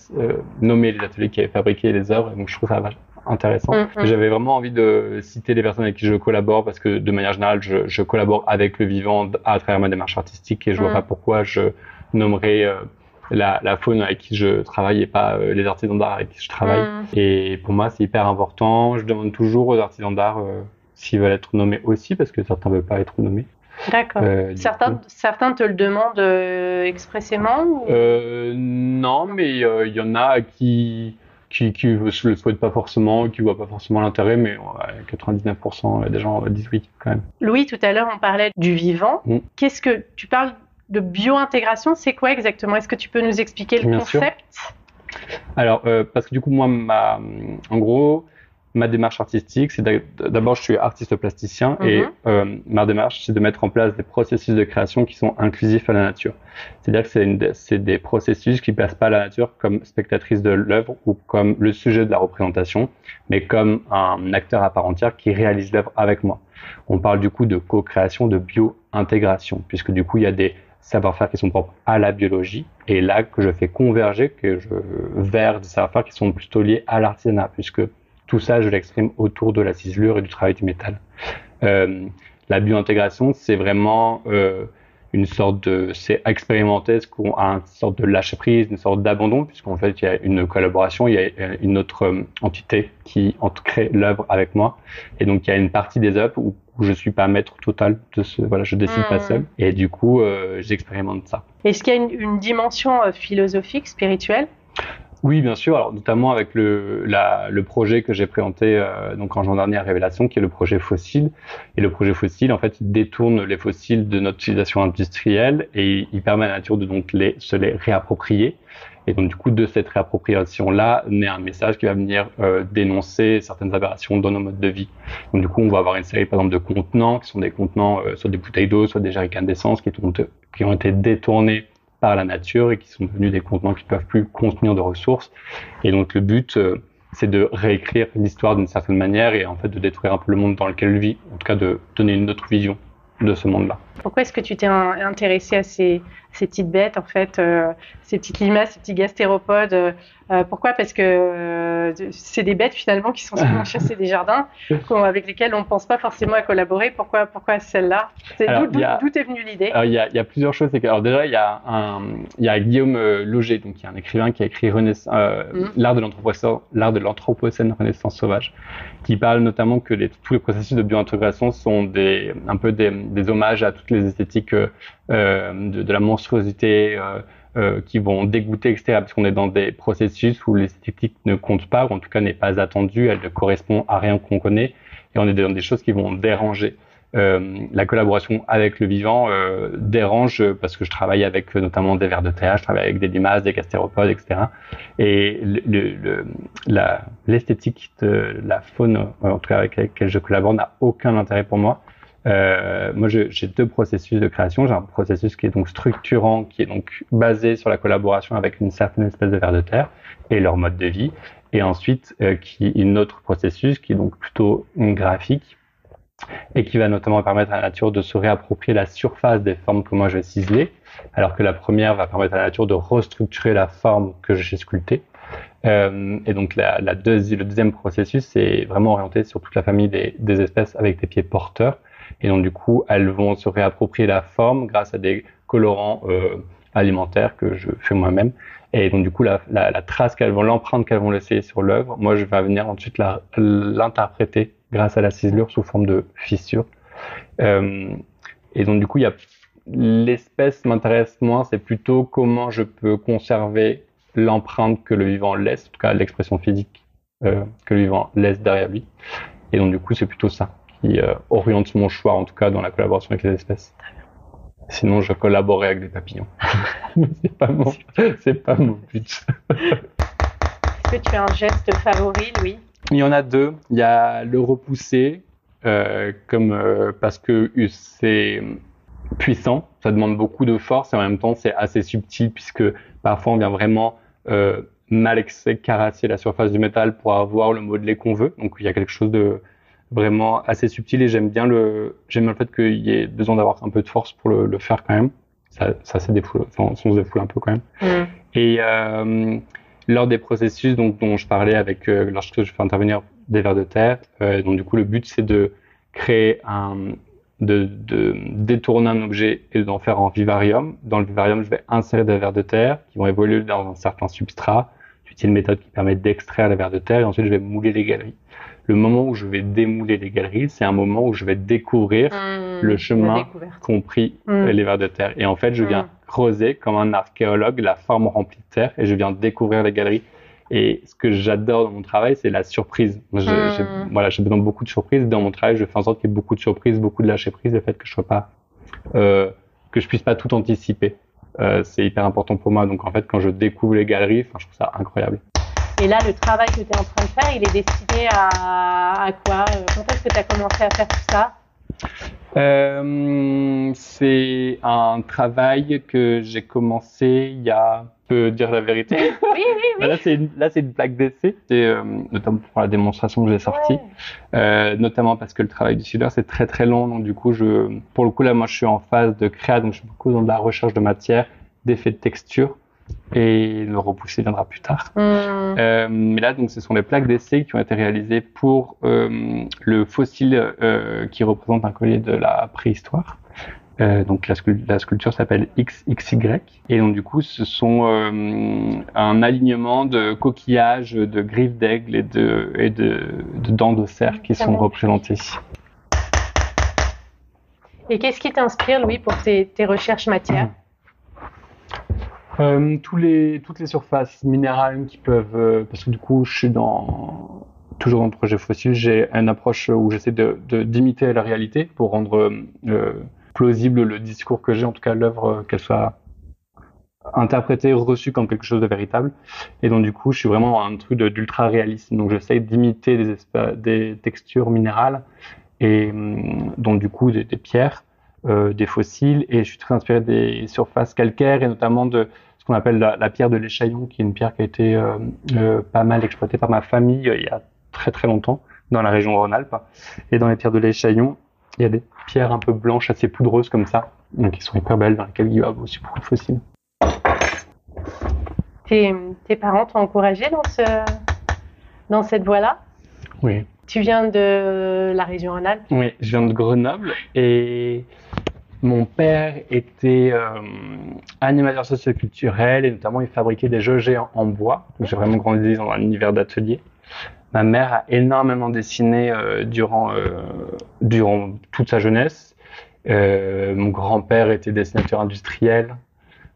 nommaient les ateliers qui avaient fabriqué les œuvres, donc je trouve ça intéressant. Mm, mm. J'avais vraiment envie de citer les personnes avec qui je collabore parce que de manière générale, je, je collabore avec le vivant à travers ma démarche artistique et je vois mm. pas pourquoi je nommerais euh, la, la, faune avec qui je travaille et pas euh, les artisans d'art avec qui je travaille. Et pour moi, c'est hyper important. Je demande toujours aux artisans d'art s'ils veulent être nommés aussi parce que certains ne veulent pas être nommés. D'accord. Euh, certains, certains te le demandent euh, expressément euh, Non, mais il y en a qui qui qui le souhaitent pas forcément, qui voient pas forcément l'intérêt, mais 99% des gens disent oui quand même. Louis, tout à l'heure on parlait du vivant. Mm. Qu'est-ce que tu parles de bio-intégration C'est quoi exactement? Est-ce que tu peux nous expliquer le concept? Alors, parce que du coup moi, ma, en gros, ma démarche artistique, c'est d'abord je suis artiste plasticien et mhm. euh, ma démarche c'est de mettre en place des processus de création qui sont inclusifs à la nature. C'est-à-dire que c'est des processus qui passent pas à la nature comme spectatrice de l'œuvre ou comme le sujet de la représentation, mais comme un acteur à part entière qui réalise l'œuvre avec moi. On parle du coup de co-création, de bio-intégration, puisque du coup il y a des savoir-faire qui sont propres à la biologie et là que je fais converger, que je vers des savoir-faire qui sont plutôt liés à l'artisanat, puisque tout ça, je l'exprime autour de la ciselure et du travail du métal. Euh, la biointégration, c'est vraiment euh, une sorte de, c'est expérimenté, ce qu'on a une sorte de lâcher prise, une sorte d'abandon, puisqu'en fait il y a une collaboration, il y a une autre euh, entité qui crée l'œuvre avec moi, et donc il y a une partie des œuvres où, je suis pas maître total de ce, voilà, je décide pas hmm. seul, et du coup euh, j'expérimente ça. Est-ce qu'il y a une, une dimension philosophique, spirituelle? Oui, bien sûr. Alors, notamment avec le, la, le projet que j'ai présenté euh, donc en juin dernier à Révélation, qui est le projet fossile. Et le projet fossile, en fait, il détourne les fossiles de notre utilisation industrielle et il permet à la nature de donc les, se les réapproprier. Et donc, du coup, de cette réappropriation-là, naît un message qui va venir euh, dénoncer certaines aberrations dans nos modes de vie. Donc, du coup, on va avoir une série, par exemple, de contenants qui sont des contenants, euh, soit des bouteilles d'eau, soit des jerrycans d'essence qui, qui ont été détournés par la nature et qui sont devenus des contenants qui ne peuvent plus contenir de ressources. Et donc le but, euh, c'est de réécrire l'histoire d'une certaine manière et en fait de détruire un peu le monde dans lequel il vit, en tout cas de donner une autre vision de ce monde-là. Pourquoi est-ce que tu t'es intéressé à ces, ces petites bêtes, en fait, euh, ces petites limaces, ces petits gastéropodes euh, euh, Pourquoi? Parce que c'est des bêtes finalement qui sont souvent chassées des jardins, avec lesquelles on ne pense pas forcément à collaborer. Pourquoi, pourquoi celle-là? D'où est venue l'idée? Il, y a, il y a plusieurs choses. alors déjà, il y a, y Guillaume Loger, donc qui est un écrivain qui a écrit mmh. l'art de l'anthropocène, l'art de l'anthropocène Renaissance sauvage, qui parle notamment que les, tous les processus de biointégration sont des, un peu des, des hommages à toutes les esthétiques euh, de, de, la monstruosité euh, euh, qui vont dégoûter, etc. Parce qu'on est dans des processus où l'esthétique ne compte pas, ou en tout cas n'est pas attendue, elle ne correspond à rien qu'on connaît, et on est dans des choses qui vont déranger. Euh, la collaboration avec le vivant euh, dérange parce que je travaille avec notamment des vers de terre, je travaille avec des limaces, des gastéropodes, etc. Et l'esthétique le, le, de la faune, en tout cas avec laquelle je collabore, n'a aucun intérêt pour moi. Euh, moi, j'ai deux processus de création. J'ai un processus qui est donc structurant, qui est donc basé sur la collaboration avec une certaine espèce de vers de terre et leur mode de vie. Et ensuite, euh, qui une autre processus qui est donc plutôt graphique et qui va notamment permettre à la nature de se réapproprier la surface des formes que moi je vais ciseler, alors que la première va permettre à la nature de restructurer la forme que j'ai sculptée. Euh, et donc la, la le deuxième processus, c'est vraiment orienté sur toute la famille des, des espèces avec des pieds porteurs et donc, du coup, elles vont se réapproprier la forme grâce à des colorants euh, alimentaires que je fais moi-même. Et donc, du coup, la, la, la trace qu'elles vont, l'empreinte qu'elles vont laisser sur l'œuvre, moi, je vais venir ensuite l'interpréter grâce à la ciselure sous forme de fissure. Euh, et donc, du coup, il y a l'espèce m'intéresse moins, c'est plutôt comment je peux conserver l'empreinte que le vivant laisse, en tout cas l'expression physique euh, que le vivant laisse derrière lui. Et donc, du coup, c'est plutôt ça qui euh, oriente mon choix, en tout cas dans la collaboration avec les espèces. Sinon, je collaborerai avec des papillons. c'est pas mon, c'est pas mon but. Est-ce que tu as un geste favori, Louis? Il y en a deux. Il y a le repousser, euh, comme euh, parce que c'est puissant, ça demande beaucoup de force et en même temps c'est assez subtil puisque parfois on vient vraiment euh, mal carasser la surface du métal pour avoir le modelé qu'on veut. Donc il y a quelque chose de vraiment assez subtil et j'aime bien le j'aime le fait qu'il y ait besoin d'avoir un peu de force pour le, le faire quand même. Ça, ça se défoule, enfin, on se défoule un peu quand même. Mm. Et euh, lors des processus donc dont je parlais avec euh, lorsque je fais intervenir des vers de terre, euh, donc du coup le but c'est de créer un de, de détourner un objet et d'en faire un vivarium. Dans le vivarium, je vais insérer des vers de terre qui vont évoluer dans un certain substrat. J'utilise une méthode qui permet d'extraire les vers de terre et ensuite je vais mouler les galeries le moment où je vais démouler les galeries, c'est un moment où je vais découvrir mmh, le chemin compris mmh. les vers de terre. Et en fait, je viens mmh. creuser comme un archéologue la forme remplie de terre et je viens découvrir les galeries. Et ce que j'adore dans mon travail, c'est la surprise. voilà, j'ai besoin de beaucoup de surprises. Dans mon travail, je fais en sorte qu'il y ait beaucoup de surprises, beaucoup de lâcher prise, le fait que je sois pas, euh, que je puisse pas tout anticiper. Euh, c'est hyper important pour moi. Donc en fait, quand je découvre les galeries, je trouve ça incroyable. Et là, le travail que tu es en train de faire, il est destiné à, à quoi? Quand est-ce que tu as commencé à faire tout ça? Euh, C'est un travail que j'ai commencé il y a peux dire la vérité? Oui, oui, oui. là, c'est une, là, c'est une plaque d'essai, euh, notamment pour la démonstration que j'ai sortie, euh, notamment parce que le travail du sealer, c'est très très long. Donc, du coup, je, pour le coup, là, moi, je suis en phase de créa, donc je suis beaucoup dans la recherche de matière, d'effets de texture et le repousser viendra plus tard. Hmm. Euh, mais là, donc, ce sont les plaques d'essai qui ont été réalisées pour euh, le fossile euh, qui représente un collier de la préhistoire. Donc la, la sculpture s'appelle XXY et donc du coup ce sont un alignement de coquillages, de griffes d'aigle et de, et de, de dents de cerf qui sont représentés. Et qu'est-ce qui t'inspire, Louis, pour tes, tes recherches matières? Euh, toutes les surfaces minérales qui peuvent, euh, parce que du coup, je suis dans toujours dans le projet fossile, j'ai une approche où j'essaie de d'imiter la réalité pour rendre euh, plausible le discours que j'ai, en tout cas l'œuvre, qu'elle soit interprétée, reçue comme quelque chose de véritable. Et donc du coup, je suis vraiment un truc d'ultra réaliste. Donc j'essaie d'imiter des, textures minérales et hum, donc du coup des, pierres, des fossiles. Et je suis très inspiré des surfaces calcaires et notamment de ce qu'on appelle la, la, pierre de l'échaillon, qui est une pierre qui a été euh, euh, pas mal exploitée par ma famille euh, il y a très très longtemps dans la région Rhône-Alpes. Et dans les pierres de l'échaillon, il y a des pierres un peu blanches, assez poudreuses comme ça, donc qui sont hyper belles, dans lesquelles il y a aussi beaucoup de fossiles. Tes, tes parents t'ont encouragé dans, ce, dans cette voie-là? Oui. Tu viens de la région Rhône-Alpes? Oui, je viens de Grenoble et mon père était euh, animateur socioculturel et notamment il fabriquait des jeux géants en bois. J'ai vraiment grandi dans un univers d'atelier. Ma mère a énormément dessiné euh, durant, euh, durant toute sa jeunesse. Euh, mon grand-père était dessinateur industriel.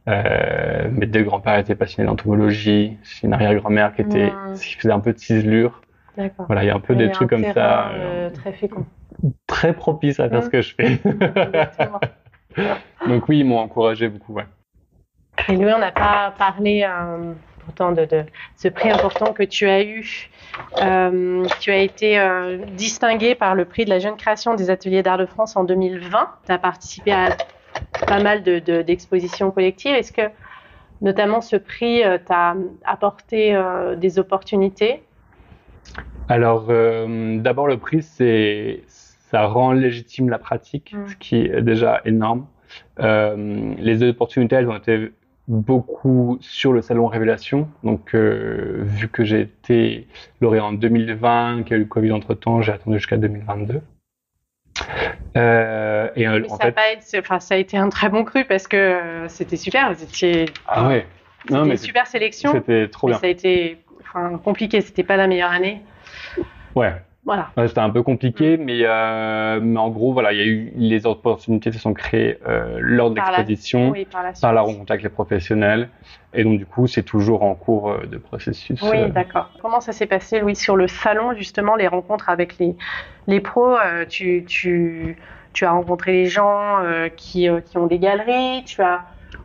Euh, mes deux grands-pères étaient passionnés d'entomologie. J'ai une arrière-grand-mère qui était, Mmh. qui faisait un peu de ciselure. Voilà, il y a un peu des trucs comme ça. euh, très fécond. très propice à faire ce que je fais. Exactement. Donc oui, ils m'ont encouragé beaucoup. Ouais. Et Louis, on n'a pas parlé euh, pourtant de, de ce prix important que tu as eu. Euh, tu as été euh, distingué par le prix de la jeune création des ateliers d'art de France en 2020. Tu as participé à pas mal de- de- d'expositions collectives. Est-ce que notamment ce prix euh, t'a apporté euh, des opportunités? Alors euh, d'abord le prix, c'est ça rend légitime la pratique, Mm. ce qui est déjà énorme. Euh, les opportunités, elles ont été beaucoup sur le salon Révélation. Donc euh, vu que j'ai été lauréat en 2020, qu'il y a eu le Covid entre temps, j'ai attendu jusqu'à 2022. Euh, et euh, Mais en ça, a fait, été, enfin, ça a été un très bon cru parce que c'était super. Vous étiez ah ouais, non c'était mais une super sélection. c'était trop bien. ça a été enfin, compliqué, c'était pas la meilleure année. Ouais. Voilà. Ouais, c'était un peu compliqué, mais, euh, mais en gros, voilà, il y a eu les opportunités se sont créées euh, lors de la- l'exposition, Oui, par la suite. par la rencontre avec les professionnels, et donc du coup, c'est toujours en cours euh, de processus. Oui, d'accord. Comment ça s'est passé, Louis, sur le salon, justement, les rencontres avec les, les pros tu, tu, tu as rencontré les gens qui, qui ont des galeries. Tu as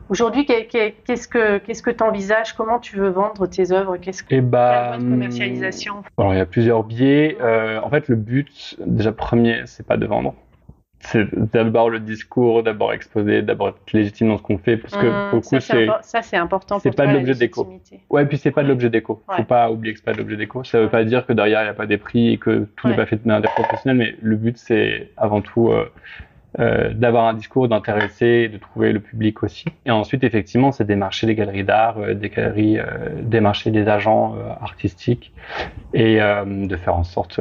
Aujourd'hui, qu'est- qu'est- qu'est-ce que qu'est-ce que tu envisages Comment tu veux vendre tes œuvres? Qu'est-ce que bah, de commercialisation? Alors, il y a plusieurs biais. Euh, en fait, le but, déjà premier, c'est pas de vendre. C'est d'abord le discours, d'abord exposer, d'abord être légitime dans ce qu'on fait, parce que Hum, pour le coup, ça, c'est ça, c'est important c'est pas de l'objet déco. Ouais, puis c'est pas de l'objet déco. Ouais. Faut pas oublier que c'est pas de l'objet déco. Ça veut Ouais. pas dire que derrière il n'y a pas des prix et que tout Ouais. n'est pas fait de manière des professionnels, mais le but c'est avant tout euh, euh, d'avoir un discours, d'intéresser, de trouver le public aussi. Et ensuite, effectivement, c'est démarcher les galeries d'art, euh, des galeries, euh, démarcher des agents euh, artistiques et de faire en sorte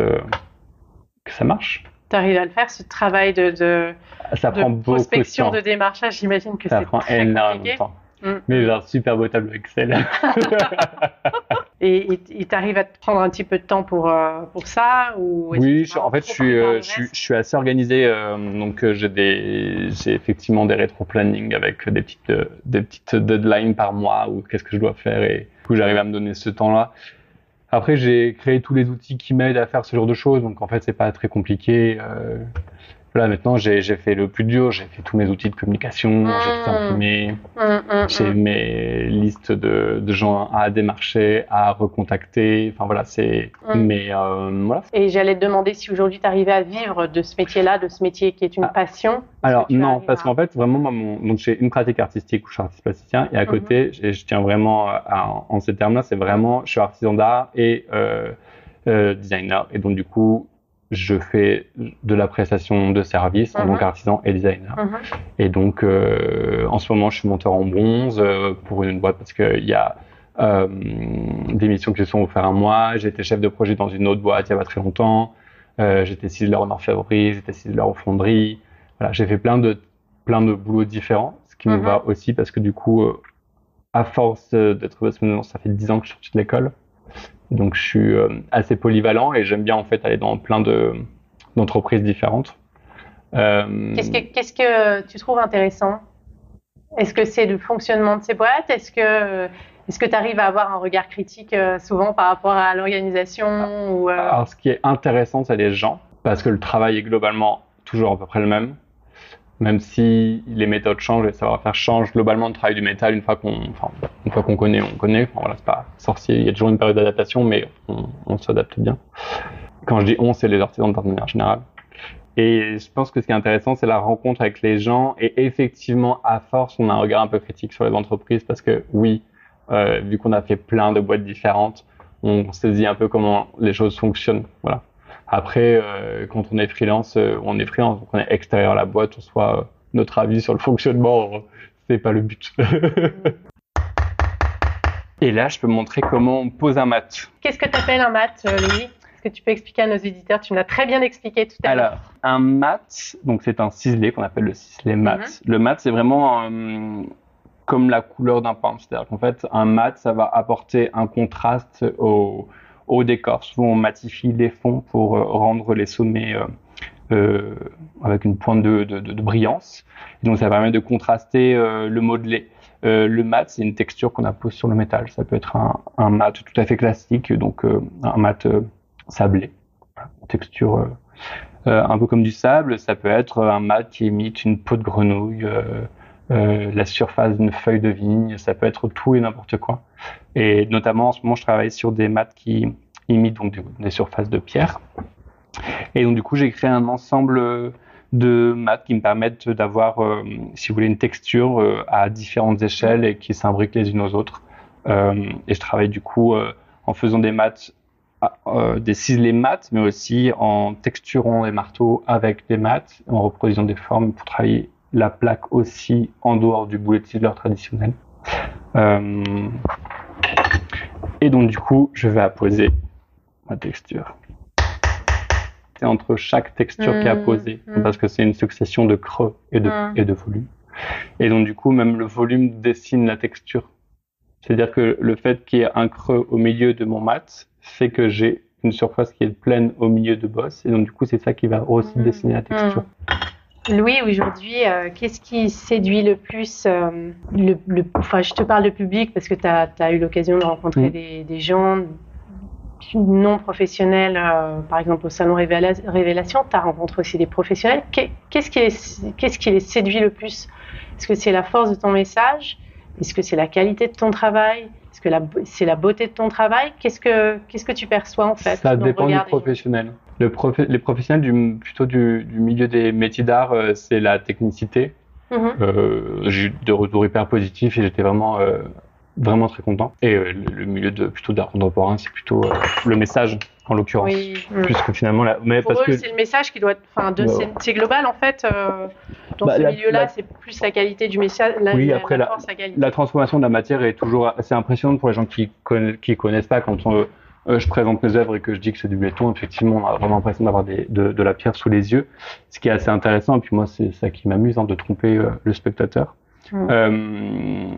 que ça marche. Tu arrives à le faire, ce travail de, de, Ça de prend beaucoup de prospection, temps. de démarchage, j'imagine que Ça c'est prend très énormément compliqué. de temps. Mm. Mais j'ai un super beau tableau Excel. Et tu arrives à te prendre un petit peu de temps pour, euh, pour ça ou Oui, je- en fait, je suis, euh, je suis, reste je suis assez organisé, euh, donc j'ai des, j'ai effectivement des rétro-planning avec des petites, des petites deadlines par mois ou qu'est-ce que je dois faire et du coup j'arrive à me donner ce temps-là. Après, j'ai créé tous les outils qui m'aident à faire ce genre de choses, donc en fait, c'est pas très compliqué. Voilà, maintenant, j'ai, j'ai fait le plus dur, j'ai fait tous mes outils de communication, j'ai tout imprimé, Hum, hum, j'ai mes listes de, de gens à démarcher, à recontacter. Enfin voilà, c'est, mais euh, voilà, Et j'allais te demander si aujourd'hui tu arrivais à vivre de ce métier-là, de ce métier qui est une Ah. passion. Alors non, parce à- qu'en fait, vraiment, moi, mon, donc j'ai une pratique artistique où je suis artiste plasticien et à côté, je tiens vraiment à, en ces termes-là, c'est vraiment, je suis artisan d'art et euh, euh, designer et donc du coup, je fais de la prestation de services en tant Mhm. qu'artisan et designer. Mhm. Et donc, euh, en ce moment, je suis monteur en bronze euh, pour une boîte parce qu'il y a euh, des missions qui se sont offertes à moi. J'ai été chef de projet dans une autre boîte il y a pas très longtemps. Euh, j'étais ciseleur en orfèvrerie, j'étais ciseleur en fonderie. Voilà, j'ai fait plein de plein de boulots différents, ce qui me Mhm. va aussi parce que du coup, euh, à force euh, d'être ça fait 10 ans que je suis sorti de l'école, donc je suis euh, assez polyvalent et j'aime bien en fait aller dans plein de d'entreprises différentes. Euh, Qu'est-ce que, qu'est-ce que tu trouves intéressant? Est-ce que c'est le fonctionnement de ces boîtes? Est-ce que est-ce que tu arrives à avoir un regard critique euh, souvent par rapport à l'organisation ou, euh, Alors, ce qui est intéressant, c'est les gens, parce que le travail est globalement toujours à peu près le même, même si les méthodes changent et savoir-faire change. Globalement, le travail du métal, une fois qu'on, enfin, une fois qu'on connaît, on connaît. Enfin, voilà, c'est pas sorcier. Il y a toujours une période d'adaptation, mais on, on s'adapte bien. Quand je dis on, c'est les artisans de manière générale. Et je pense que ce qui est intéressant, c'est la rencontre avec les gens. Et effectivement, à force, on a un regard un peu critique sur les entreprises parce que oui, euh, vu qu'on a fait plein de boîtes différentes, on saisit un peu comment les choses fonctionnent. Voilà. Après, euh, quand on est freelance, euh, on est freelance, donc on est extérieur à la boîte, on soit euh, notre avis sur le fonctionnement, euh, c'est pas le but. Et là, je peux montrer comment on pose un mat. Qu'est-ce que tu appelles un mat, Louis? Est-ce que tu peux expliquer à nos éditeurs? Tu me l'as très bien expliqué tout à l'heure. Alors, un mat, donc c'est un ciselé qu'on appelle le ciselé mat. Le mat, c'est vraiment euh, comme la couleur d'un pain. C'est-à-dire qu'en fait, un mat, ça va apporter un contraste au, au décor. Souvent, on matifie les fonds pour euh, rendre les sommets euh, euh, avec une pointe de, brillance. Donc, ça permet de contraster le modelé. Le mat, c'est une texture qu'on appose sur le métal. Ça peut être un, mat tout à fait classique, donc un mat sablé, texture un peu comme du sable. Ça peut être un mat qui imite une peau de grenouille, euh, la surface d'une feuille de vigne. Ça peut être tout et n'importe quoi. Et notamment en ce moment, je travaille sur des mats qui imitent donc des, surfaces de pierre. Et donc du coup, j'ai créé un ensemble de mats qui me permettent d'avoir, euh, si vous voulez, une texture euh, à différentes échelles et qui s'imbriquent les unes aux autres. Et je travaille du coup en faisant des euh, des ciselés mats, mais aussi en texturant les marteaux avec des mats, en reproduisant des formes pour travailler la plaque aussi en dehors du boulet de traditionnel. Euh, et donc du coup, je vais apposer ma texture. C'est entre chaque texture qui est Mmh, apposée, mmh. parce que c'est une succession de creux et de, Mmh. et de volume. Et donc du coup, même le volume dessine la texture. C'est-à-dire que le fait qu'il y ait un creux au milieu de mon mat fait que j'ai une surface qui est pleine au milieu de boss. Et donc du coup, c'est ça qui va aussi dessiner la texture. Louis, aujourd'hui, euh, qu'est-ce qui séduit le plus euh, le, le- Enfin, je te parle de public parce que tu as, eu l'occasion de rencontrer des, des gens non professionnels, euh, par exemple au salon Révéla- Révélation, tu as rencontré aussi des professionnels. Qu'est- Qu'est-ce qui, les- qui les séduit le plus? Est-ce que c'est la force de ton message? Est-ce que c'est la qualité de ton travail? Est-ce que c'est la beauté de ton travail Qu'est-ce que qu'est-ce que tu perçois en fait Ça dépend du professionnel. Le profe- les professionnels du, plutôt du, du milieu des métiers d'art, euh, c'est la technicité. Mhm. Euh, j'ai eu de retours hyper positifs et j'étais vraiment, euh, vraiment très content. Et le, le milieu de plutôt d'art contemporain, c'est plutôt le message en l'occurrence. Oui. Mm. Puisque finalement, là, mais Pour parce eux, que c'est le message qui doit être. Enfin, de- Ouais, c'est global en fait. euh, dans Bah, ce la- milieu-là, la- c'est plus la qualité du message. La, Oui, la- après, la la- force, la la transformation de la matière est toujours assez impressionnante pour les gens qui conna- qui connaissent pas. Quand on, euh, je présente mes œuvres et que je dis que c'est du béton, effectivement, on a vraiment l'impression d'avoir des- de, de la pierre sous les yeux, ce qui est assez intéressant. Et puis moi, c'est ça qui m'amuse, hein, de tromper euh, le spectateur. Mm. Euh,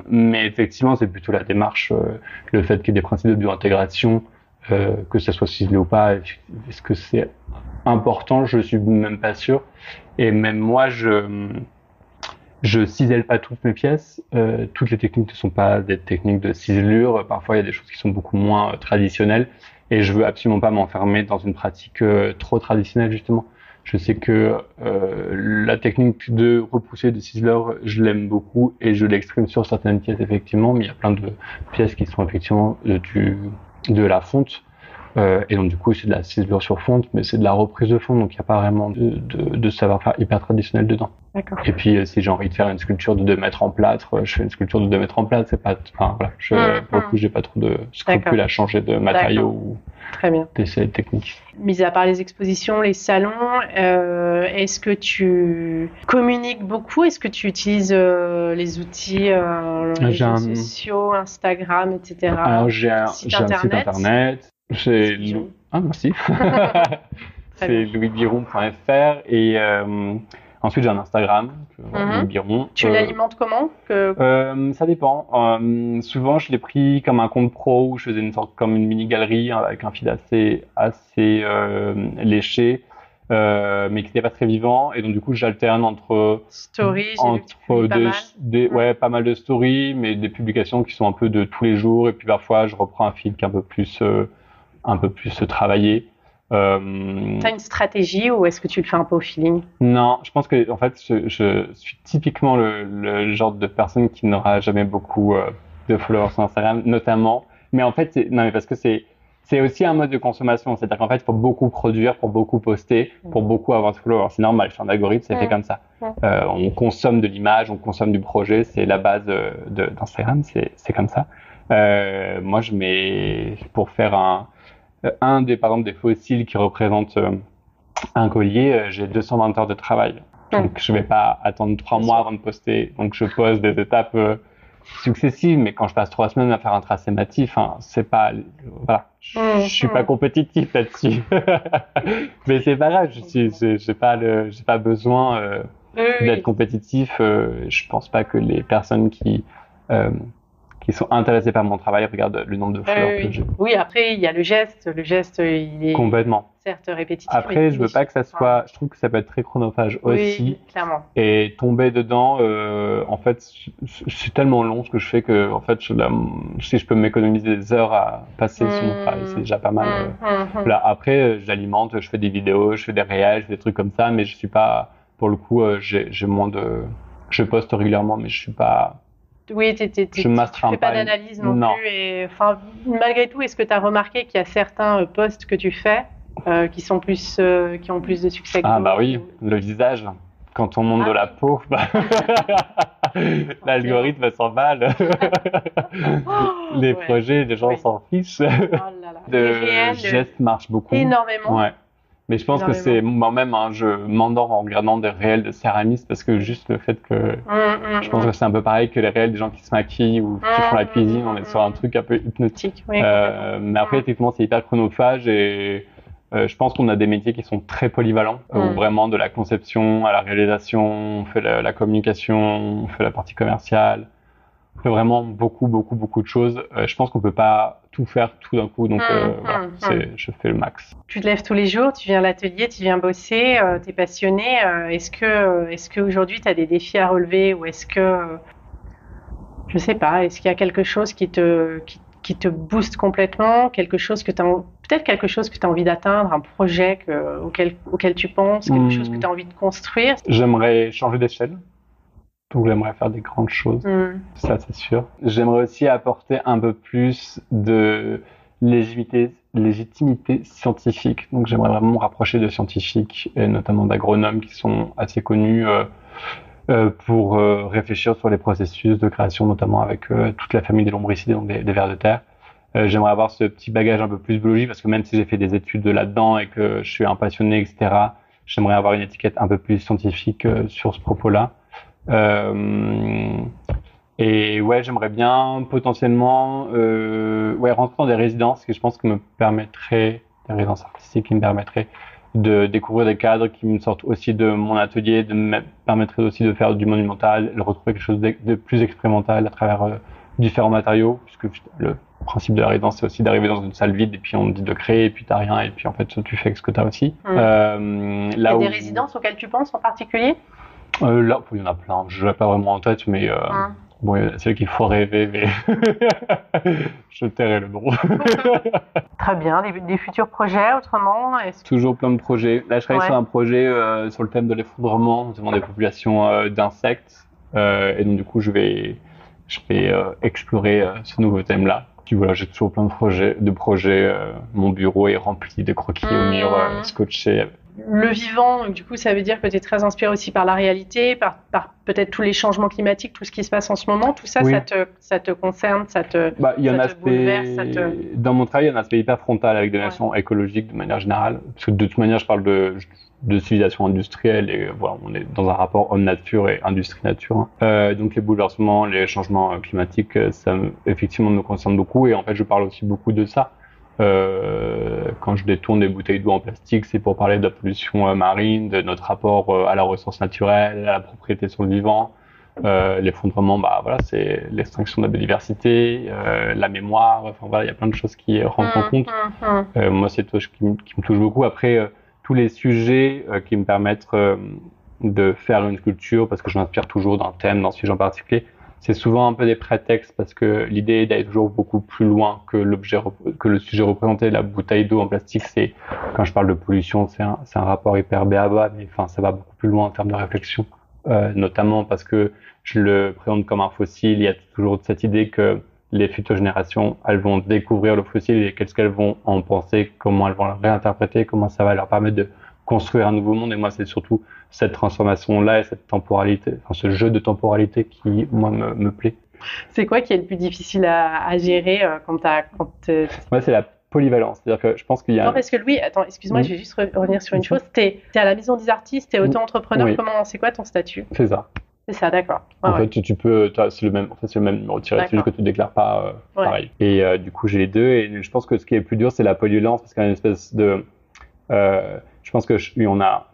mais effectivement, c'est plutôt la démarche, euh, le fait qu'il y ait des principes de biointégration, euh, que ça soit ciselé ou pas. Est-ce que c'est important? Je suis même pas sûr. Et même moi, je je cisèle pas toutes mes pièces. Euh, toutes les techniques ne sont pas des techniques de ciselure. Parfois, il y a des choses qui sont beaucoup moins euh, traditionnelles. Et je veux absolument pas m'enfermer dans une pratique euh, trop traditionnelle, justement. Je sais que euh, la technique de repousser de ciseleur, je l'aime beaucoup et je l'exprime sur certaines pièces, effectivement. Mais il y a plein de pièces qui sont effectivement du, de la fonte. Euh, et donc, du coup, c'est de la ciselure sur fonte, mais c'est de la reprise de fonte. Donc, il n'y a pas vraiment de, de, de savoir-faire hyper traditionnel dedans. D'accord. Et puis, euh, si j'ai envie de faire une sculpture de 2 mètres en plâtre, euh, je fais une sculpture de 2 mètres en plâtre. C'est pas, enfin, voilà, je, Mhm. pour le coup, j'ai pas trop de scrupules à changer de matériaux ou Très bien. d'essais techniques. Mis à part les expositions, les salons, euh, est-ce que tu communiques beaucoup? Est-ce que tu utilises euh, les outils, euh, les J'ai réseaux un- sociaux, Instagram, etc. Alors, j'ai un, site j'ai un site internet? J'ai, ah, merci. C'est louisbiron.fr et Ensuite, j'ai un Instagram, Mhm. Biron. Tu Euh, l'alimentes comment que... euh, ça dépend. Euh, souvent, je l'ai pris comme un compte pro où je faisais une sorte comme une mini galerie hein, avec un feed assez assez léché, mais qui n'était pas très vivant. Et donc du coup, j'alterne entre que publies pas des, mal. des- Ouais. pas mal de stories, mais des publications qui sont un peu de tous les jours. Et puis parfois, je reprends un feed qui est un peu plus un peu plus travaillé. Euh, T'as une stratégie ou est-ce que tu le fais un peu au feeling non, je pense que en fait, je, je suis typiquement le, le genre de personne qui n'aura jamais beaucoup euh, de followers sur Instagram, notamment. Mais en fait, non, mais parce que c'est c'est aussi un mode de consommation, c'est-à-dire qu'en fait, il faut beaucoup produire pour beaucoup poster, pour beaucoup avoir de followers. C'est normal, c'est un algorithme, c'est fait Mm. comme ça. Mm. Euh, on consomme de l'image, on consomme du projet, c'est la base d'Instagram, c'est comme ça. Moi, je mets pour faire un un des par exemple des fossiles qui représentent euh, un collier, euh, j'ai 220 heures de travail. Donc je vais pas attendre trois mois avant de poster. Donc je pose des étapes euh, successives, mais quand je passe trois semaines à faire un tracé matif, hein, c'est pas voilà, je, je suis pas compétitif là-dessus. mais c'est pas grave, je suis, j'ai pas le, j'ai pas besoin euh, d'être compétitif. euh, je pense pas que les personnes qui euh, qui sont intéressées par mon travail regardent le nombre de followers oui, que j'ai. oui. Après, il y a le geste. Le geste, il est Complètement. certes répétitif. Après, je veux pas que ça soit. Je trouve que ça peut être très chronophage aussi. Oui, clairement. Et tomber dedans, euh, en fait, c'est tellement long ce que je fais que, en fait, je, la- si je peux m'économiser des heures à passer sur mon travail, c'est déjà pas mal. euh. Hum. Là, après, euh, j'alimente, je fais des vidéos, je fais des réels, je fais des trucs comme ça, mais je suis pas, pour le coup, euh, j'ai j'ai moins de. Je poste régulièrement, mais je suis pas. Oui, tu m'astreins fais pas d'analyse non, Non. plus. Et, malgré tout, est-ce que tu as remarqué qu'il y a certains euh, posts que tu fais euh, qui, sont plus, euh, qui ont plus de succès que Ah, bah oui, le visage. Quand on monte Ah de la peau, bah, l'algorithme s'emballe. les Ouais. projets, les gens Oui. s'en fichent. Oh là là. marche beaucoup. énormément. Ouais. Mais je pense que c'est moi-même, hein, je m'endors en regardant des réels de céramistes parce que juste le fait que Hum, hum, je pense hum. que c'est un peu pareil que les réels des gens qui se maquillent ou qui font la Mm, cuisine, on mm, est sur un mm. truc un peu hypnotique. Oui, Euh, mais après, Mm. effectivement, c'est hyper chronophage et euh, je pense qu'on a des métiers qui sont très polyvalents, euh, où Mm. vraiment de la conception à la réalisation, on fait la, la communication, on fait la partie commerciale, on fait vraiment beaucoup, beaucoup, beaucoup de choses. Euh, je pense qu'on peut pas tout faire tout d'un coup, donc Mm, euh, mm, voilà, mm. c'est, je fais le max. Tu te lèves tous les jours, tu viens à l'atelier, tu viens bosser, tu es passionné. euh, est-ce que est-ce qu'aujourd'hui tu as des défis à relever ou est-ce que euh, je sais pas, est-ce qu'il y a quelque chose qui te qui, qui te booste complètement, quelque chose que tu peut-être quelque chose que tu as envie d'atteindre, un projet que, auquel auquel tu penses, quelque chose que tu as envie de construire? J'aimerais changer d'échelle. Donc j'aimerais faire des grandes choses. Mm. Ça, c'est sûr. J'aimerais aussi apporter un peu plus de légitimité, légitimité scientifique. Donc, j'aimerais vraiment me rapprocher de scientifiques et notamment d'agronomes qui sont assez connus euh, euh, pour euh, réfléchir sur les processus de création, notamment avec euh, toute la famille des lombricides, donc des, des vers de terre. Euh, j'aimerais avoir ce petit bagage un peu plus biologique parce que même si j'ai fait des études de là-dedans et que je suis un passionné, etc., j'aimerais avoir une étiquette un peu plus scientifique sur ce propos-là. Euh, et ouais, j'aimerais bien potentiellement euh, ouais, rentrer dans des résidences qui je pense que me permettraient, des résidences artistiques qui me permettraient de découvrir des cadres qui me sortent aussi de mon atelier, de me permettraient aussi de faire du monumental, de retrouver quelque chose de, plus expérimental à travers euh, différents matériaux, puisque le principe de la résidence, c'est aussi d'arriver dans une salle vide et puis on te dit de créer et puis t'as rien et puis en fait tu fais ce que t'as aussi. Mm. Euh, Il y là a où des résidences auxquelles tu penses en particulier? Euh, là, il y en a plein. Je l'ai pas vraiment en tête, mais euh, Hein. bon, celle qu'il faut rêver, mais je tairai le nom. Très bien. Des, des futurs projets autrement Toujours plein de projets. Là, je travaille Ouais. sur un projet euh, sur le thème de l'effondrement, notamment des populations euh, d'insectes. Euh, et donc, du coup, je vais, je vais explorer ce nouveau thème-là. Puis voilà, j'ai toujours plein de projets. De projets. mon bureau est rempli de croquis au mur, euh, scotchés. Le vivant, du coup, ça veut dire que tu es très inspiré aussi par la réalité, par, par peut-être tous les changements climatiques, tout ce qui se passe en ce moment. Tout ça, Oui. ça, te, ça te concerne, ça te... Bah, il y a Ça un te bouleverse, ça aspect, te- dans mon travail, il y a un aspect hyper frontal avec des Ouais. notions écologiques de manière générale. Parce que de toute manière, je parle de, de civilisation industrielle et voilà, on est dans un rapport homme-nature et industrie-nature. hein. Euh, donc les bouleversements, les changements euh, climatiques, euh, ça me- effectivement me concerne beaucoup et en fait, je parle aussi beaucoup de ça. Euh, quand je détourne des bouteilles d'eau en plastique, c'est pour parler de la pollution euh, marine, de notre rapport euh, à la ressource naturelle, à la propriété sur le vivant. Euh, l'effondrement, bah voilà, c'est l'extinction de la biodiversité, euh, la mémoire. Enfin voilà, il y a plein de choses qui rentrent en compte. Hum, hum. Euh, moi, c'est tout ce qui, me- qui me touche beaucoup. Après, tous les sujets qui me permettent de faire une sculpture, parce que je m'inspire toujours d'un thème, d'un sujet en particulier, c'est souvent un peu des prétextes, parce que l'idée est d'aller toujours beaucoup plus loin que l'objet, que le sujet représenté. La bouteille d'eau en plastique, c'est quand je parle de pollution, c'est un, c'est un rapport hyper béaba, mais enfin, ça va beaucoup plus loin en termes de réflexion, euh, notamment parce que je le présente comme un fossile. Il y a toujours cette idée que les futures générations, elles vont découvrir le fossile et qu'est-ce qu'elles vont en penser, comment elles vont le réinterpréter, comment ça va leur permettre de construire un nouveau monde. Et moi, c'est surtout cette transformation-là et cette temporalité, enfin, ce jeu de temporalité qui, moi, me, me plaît. C'est quoi qui est le plus difficile à, à gérer euh, quand euh, Moi, c'est la polyvalence. C'est-à-dire que je pense qu'il y a. Non, parce que Louis, attends, excuse-moi, Mm. je vais juste re- revenir sur une chose. T'es es à la maison des artistes, t'es auto-entrepreneur. Oui. Comment, c'est quoi ton statut? C'est ça. C'est ça, d'accord. En ouais. fait, tu, tu peux, c'est le même, en fait, c'est le même numéro tirette, c'est juste que tu déclares pas euh, Ouais. pareil. Et euh, du coup, j'ai les deux. Et je pense que ce qui est le plus dur, c'est la polyvalence, parce qu'il y a une espèce de, je pense que je- on a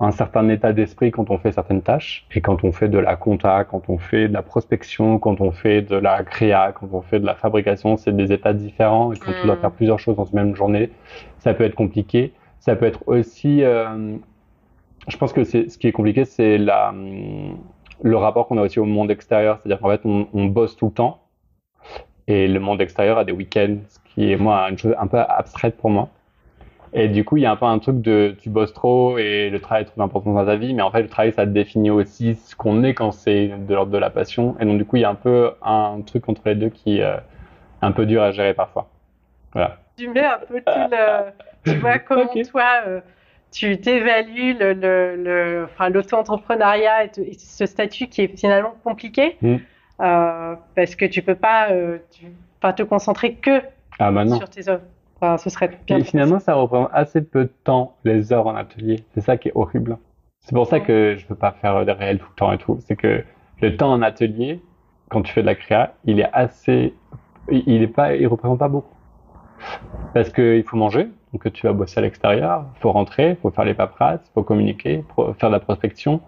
un certain état d'esprit quand on fait certaines tâches, et quand on fait de la compta, quand on fait de la prospection, quand on fait de la créa, quand on fait de la fabrication, c'est des états différents. Et quand tu dois Mm. faire plusieurs choses dans une même journée, ça peut être compliqué. Ça peut être aussi, euh, je pense que c'est ce qui est compliqué, c'est la hum, le rapport qu'on a aussi au monde extérieur, c'est-à-dire qu'en fait on, on bosse tout le temps et le monde extérieur a des week-ends, ce qui est moi une chose un peu abstraite pour moi. Et du coup, il y a un peu un truc de tu bosses trop et le travail est trop important dans ta vie, mais en fait le travail ça définit aussi ce qu'on est quand c'est de l'ordre de la passion. Et donc du coup, il y a un peu un truc entre les deux qui est euh, un peu dur à gérer parfois. Voilà. Tu mets un peu tout le. Tu vois comment toi, euh, tu t'évalues le, le, le, enfin, l'auto-entrepreneuriat et, te- et ce statut qui est finalement compliqué Mm. euh, parce que tu peux pas, tu, pas te concentrer que Ah bah non. sur tes œuvres. Enfin, ce serait bien. Et finalement, ça représente assez peu de temps, les heures en atelier. C'est ça qui est horrible. C'est pour ça que je peux pas faire des réels tout le temps et tout. C'est que le temps en atelier, quand tu fais de la créa, il est assez, il il est pas, il représente pas beaucoup. Parce que il faut manger, donc tu vas bosser à l'extérieur, faut rentrer, faut faire les paperasses, faut communiquer, faire de la prospection.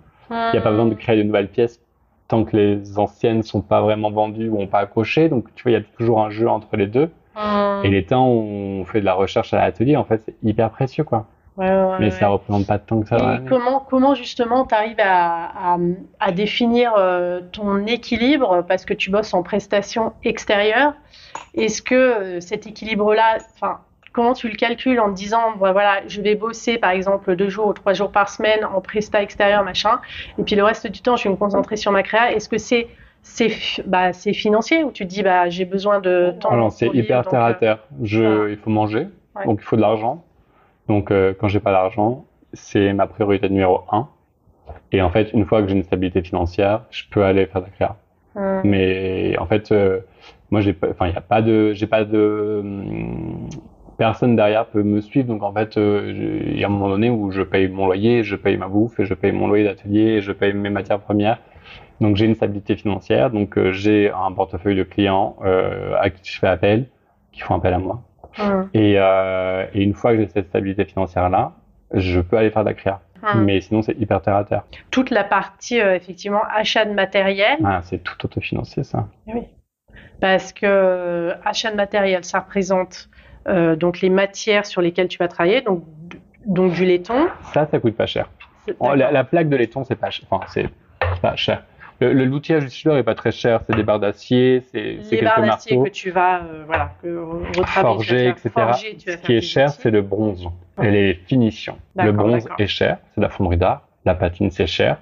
Il n'y a pas besoin de créer de nouvelles pièces tant que les anciennes sont pas vraiment vendues ou ont pas accroché. Donc tu vois, il y a toujours un jeu entre les deux. Et les temps où on fait de la recherche à l'atelier, en fait, c'est hyper précieux, quoi. Ouais, ouais, Mais ouais. ça représente pas tant que ça. Et comment, comment justement tu arrives à, à, à définir euh, ton équilibre? Parce que tu bosses en prestation extérieure Est-ce que euh, cet équilibre-là, enfin, comment tu le calcules en te disant, bon, voilà, je vais bosser par exemple deux jours ou trois jours par semaine en presta extérieur, machin, et puis le reste du temps, je vais me concentrer sur ma créa? Est-ce que c'est c'est bah, financier ou tu te dis bah j'ai besoin de temps Alors, c'est hyper donc, terre à terre. Je, voilà. il faut manger, Ouais. donc il faut de l'argent. Donc, euh, quand j'ai pas d'argent, c'est ma priorité numéro un. Et en fait, une fois que j'ai une stabilité financière, je peux aller faire la créa. hum, Mais en fait, euh, moi, j'ai enfin, il a pas de, j'ai pas de, hum, personne derrière peut me suivre. Donc, en fait, euh, j'ai- il y a un moment donné où je paye mon loyer, je paye ma bouffe, et je paye mon loyer d'atelier, et je paye mes matières premières. Donc, j'ai une stabilité financière. Donc, euh, j'ai un portefeuille de clients euh, à qui je fais appel, qui font appel à moi. hum, Et, euh, et une fois que j'ai cette stabilité financière-là, je peux aller faire de la créa. hum. Mais sinon, c'est hyper terre à terre. toute la partie effectivement achat de matériel Ah, c'est tout autofinancé, ça. parce que achat de matériel ça représente donc les matières sur lesquelles tu vas travailler donc donc du laiton Ça, ça coûte pas cher. Oh, la, la plaque de laiton, c'est pas cher. Enfin, c'est c'est pas cher. Le, le- l'outillage du tisseur est pas très cher. C'est des barres d'acier, c'est c'est quelques barres d'acier marteaux, que tu vas euh, voilà que forger, etc. forger, Ce qui est cher, outils. c'est le bronze et les finitions. Le bronze d'accord. est cher, c'est de la fonderie d'art. La patine, c'est cher,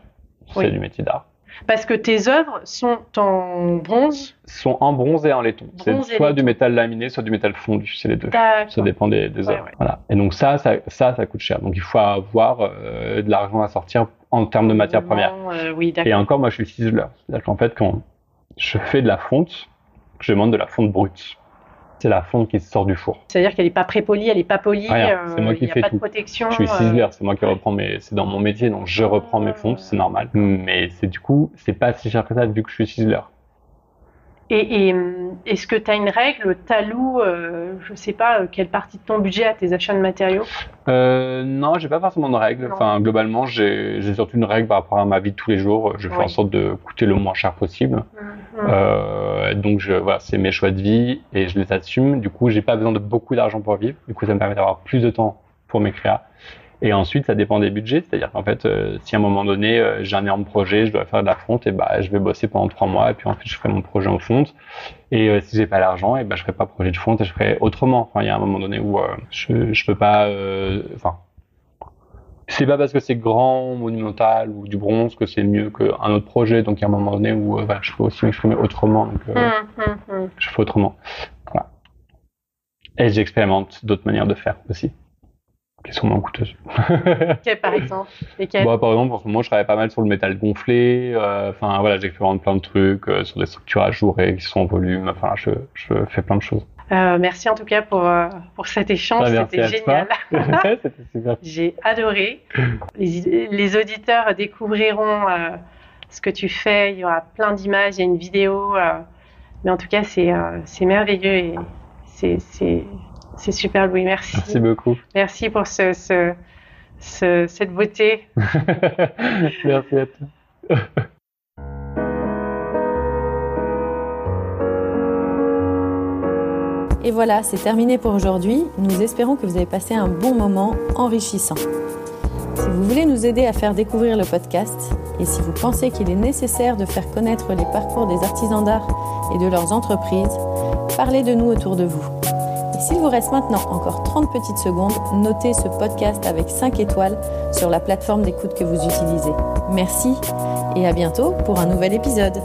c'est Oui. du métier d'art. Parce que tes œuvres sont en bronze Sont en bronze et en laiton. C'est soit laiton. du métal laminé, soit du métal fondu. C'est les deux. Ça dépend des, œuvres. ouais. Voilà. Et donc ça, ça, ça, ça coûte cher. Donc il faut avoir euh, de l'argent à sortir en termes de matières premières. Euh, oui d'accord Et encore, moi, je suis ciseleur. C'est-à-dire qu'en fait, quand je fais de la fonte, je demande de la fonte brute. C'est la fonte qui sort du four. c'est à dire qu'elle est pas prépolie elle est pas polie Rien, euh, c'est moi qui fais pas tout. de protection Je suis euh, ciseleur, c'est moi qui reprends mes, c'est dans mon métier, donc je reprends mes fontes, c'est normal. Mais c'est du coup, c'est pas si cher que ça vu que je suis ciseleur. Et, est-ce que tu as une règle Tu alloues, euh, je ne sais pas, euh, quelle partie de ton budget à tes achats de matériaux? Euh, Non, j'ai pas forcément de règle. Enfin, globalement, j'ai surtout une règle par rapport à ma vie de tous les jours. Je fais en sorte de coûter le moins cher possible. Mmh, mmh. Euh, donc, je, voilà, c'est mes choix de vie et je les assume. Du coup, j'ai pas besoin de beaucoup d'argent pour vivre. Du coup, ça me permet d'avoir plus de temps pour mes créas. Et ensuite, ça dépend des budgets. C'est-à-dire qu'en fait, euh, si à un moment donné, euh, j'ai un énorme projet, je dois faire de la fonte, et bah, je vais bosser pendant trois mois, et puis ensuite, je ferai mon projet en fonte. Et euh, si j'ai pas l'argent, et bah, je ferai pas projet de fonte, et je ferai autrement. Enfin, il y a un moment donné où je, je peux pas, enfin, c'est pas parce que c'est grand, monumental ou du bronze que c'est mieux qu'un autre projet. Donc, il y a un moment donné où bah, je peux aussi m'exprimer autrement. Donc, hum, hum, hum. je fais autrement. Voilà. Et j'expérimente d'autres manières de faire aussi qui sont moins coûteuses. Quelles par exemple bah, Par exemple, en ce moment, je travaille pas mal sur le métal gonflé. Euh, enfin, voilà, j'expérimente plein de trucs euh, sur des structures ajourées qui sont en volume. Enfin, je, je fais plein de choses. Euh, merci en tout cas pour, euh, pour cet échange, bah, c'était génial. J'ai adoré. Les, les, auditeurs découvriront euh, ce que tu fais. Il y aura plein d'images, il y a une vidéo. mais en tout cas, c'est merveilleux et c'est c'est super, Louis. Merci. Merci beaucoup. Merci pour ce, ce, cette beauté. Merci à toi. Et voilà, c'est terminé pour aujourd'hui. Nous espérons que vous avez passé un bon moment enrichissant. Si vous voulez nous aider à faire découvrir le podcast et si vous pensez qu'il est nécessaire de faire connaître les parcours des artisans d'art et de leurs entreprises, parlez de nous autour de vous. S'il vous reste maintenant encore 30 petites secondes, notez ce podcast avec 5 étoiles sur la plateforme d'écoute que vous utilisez. Merci et à bientôt pour un nouvel épisode.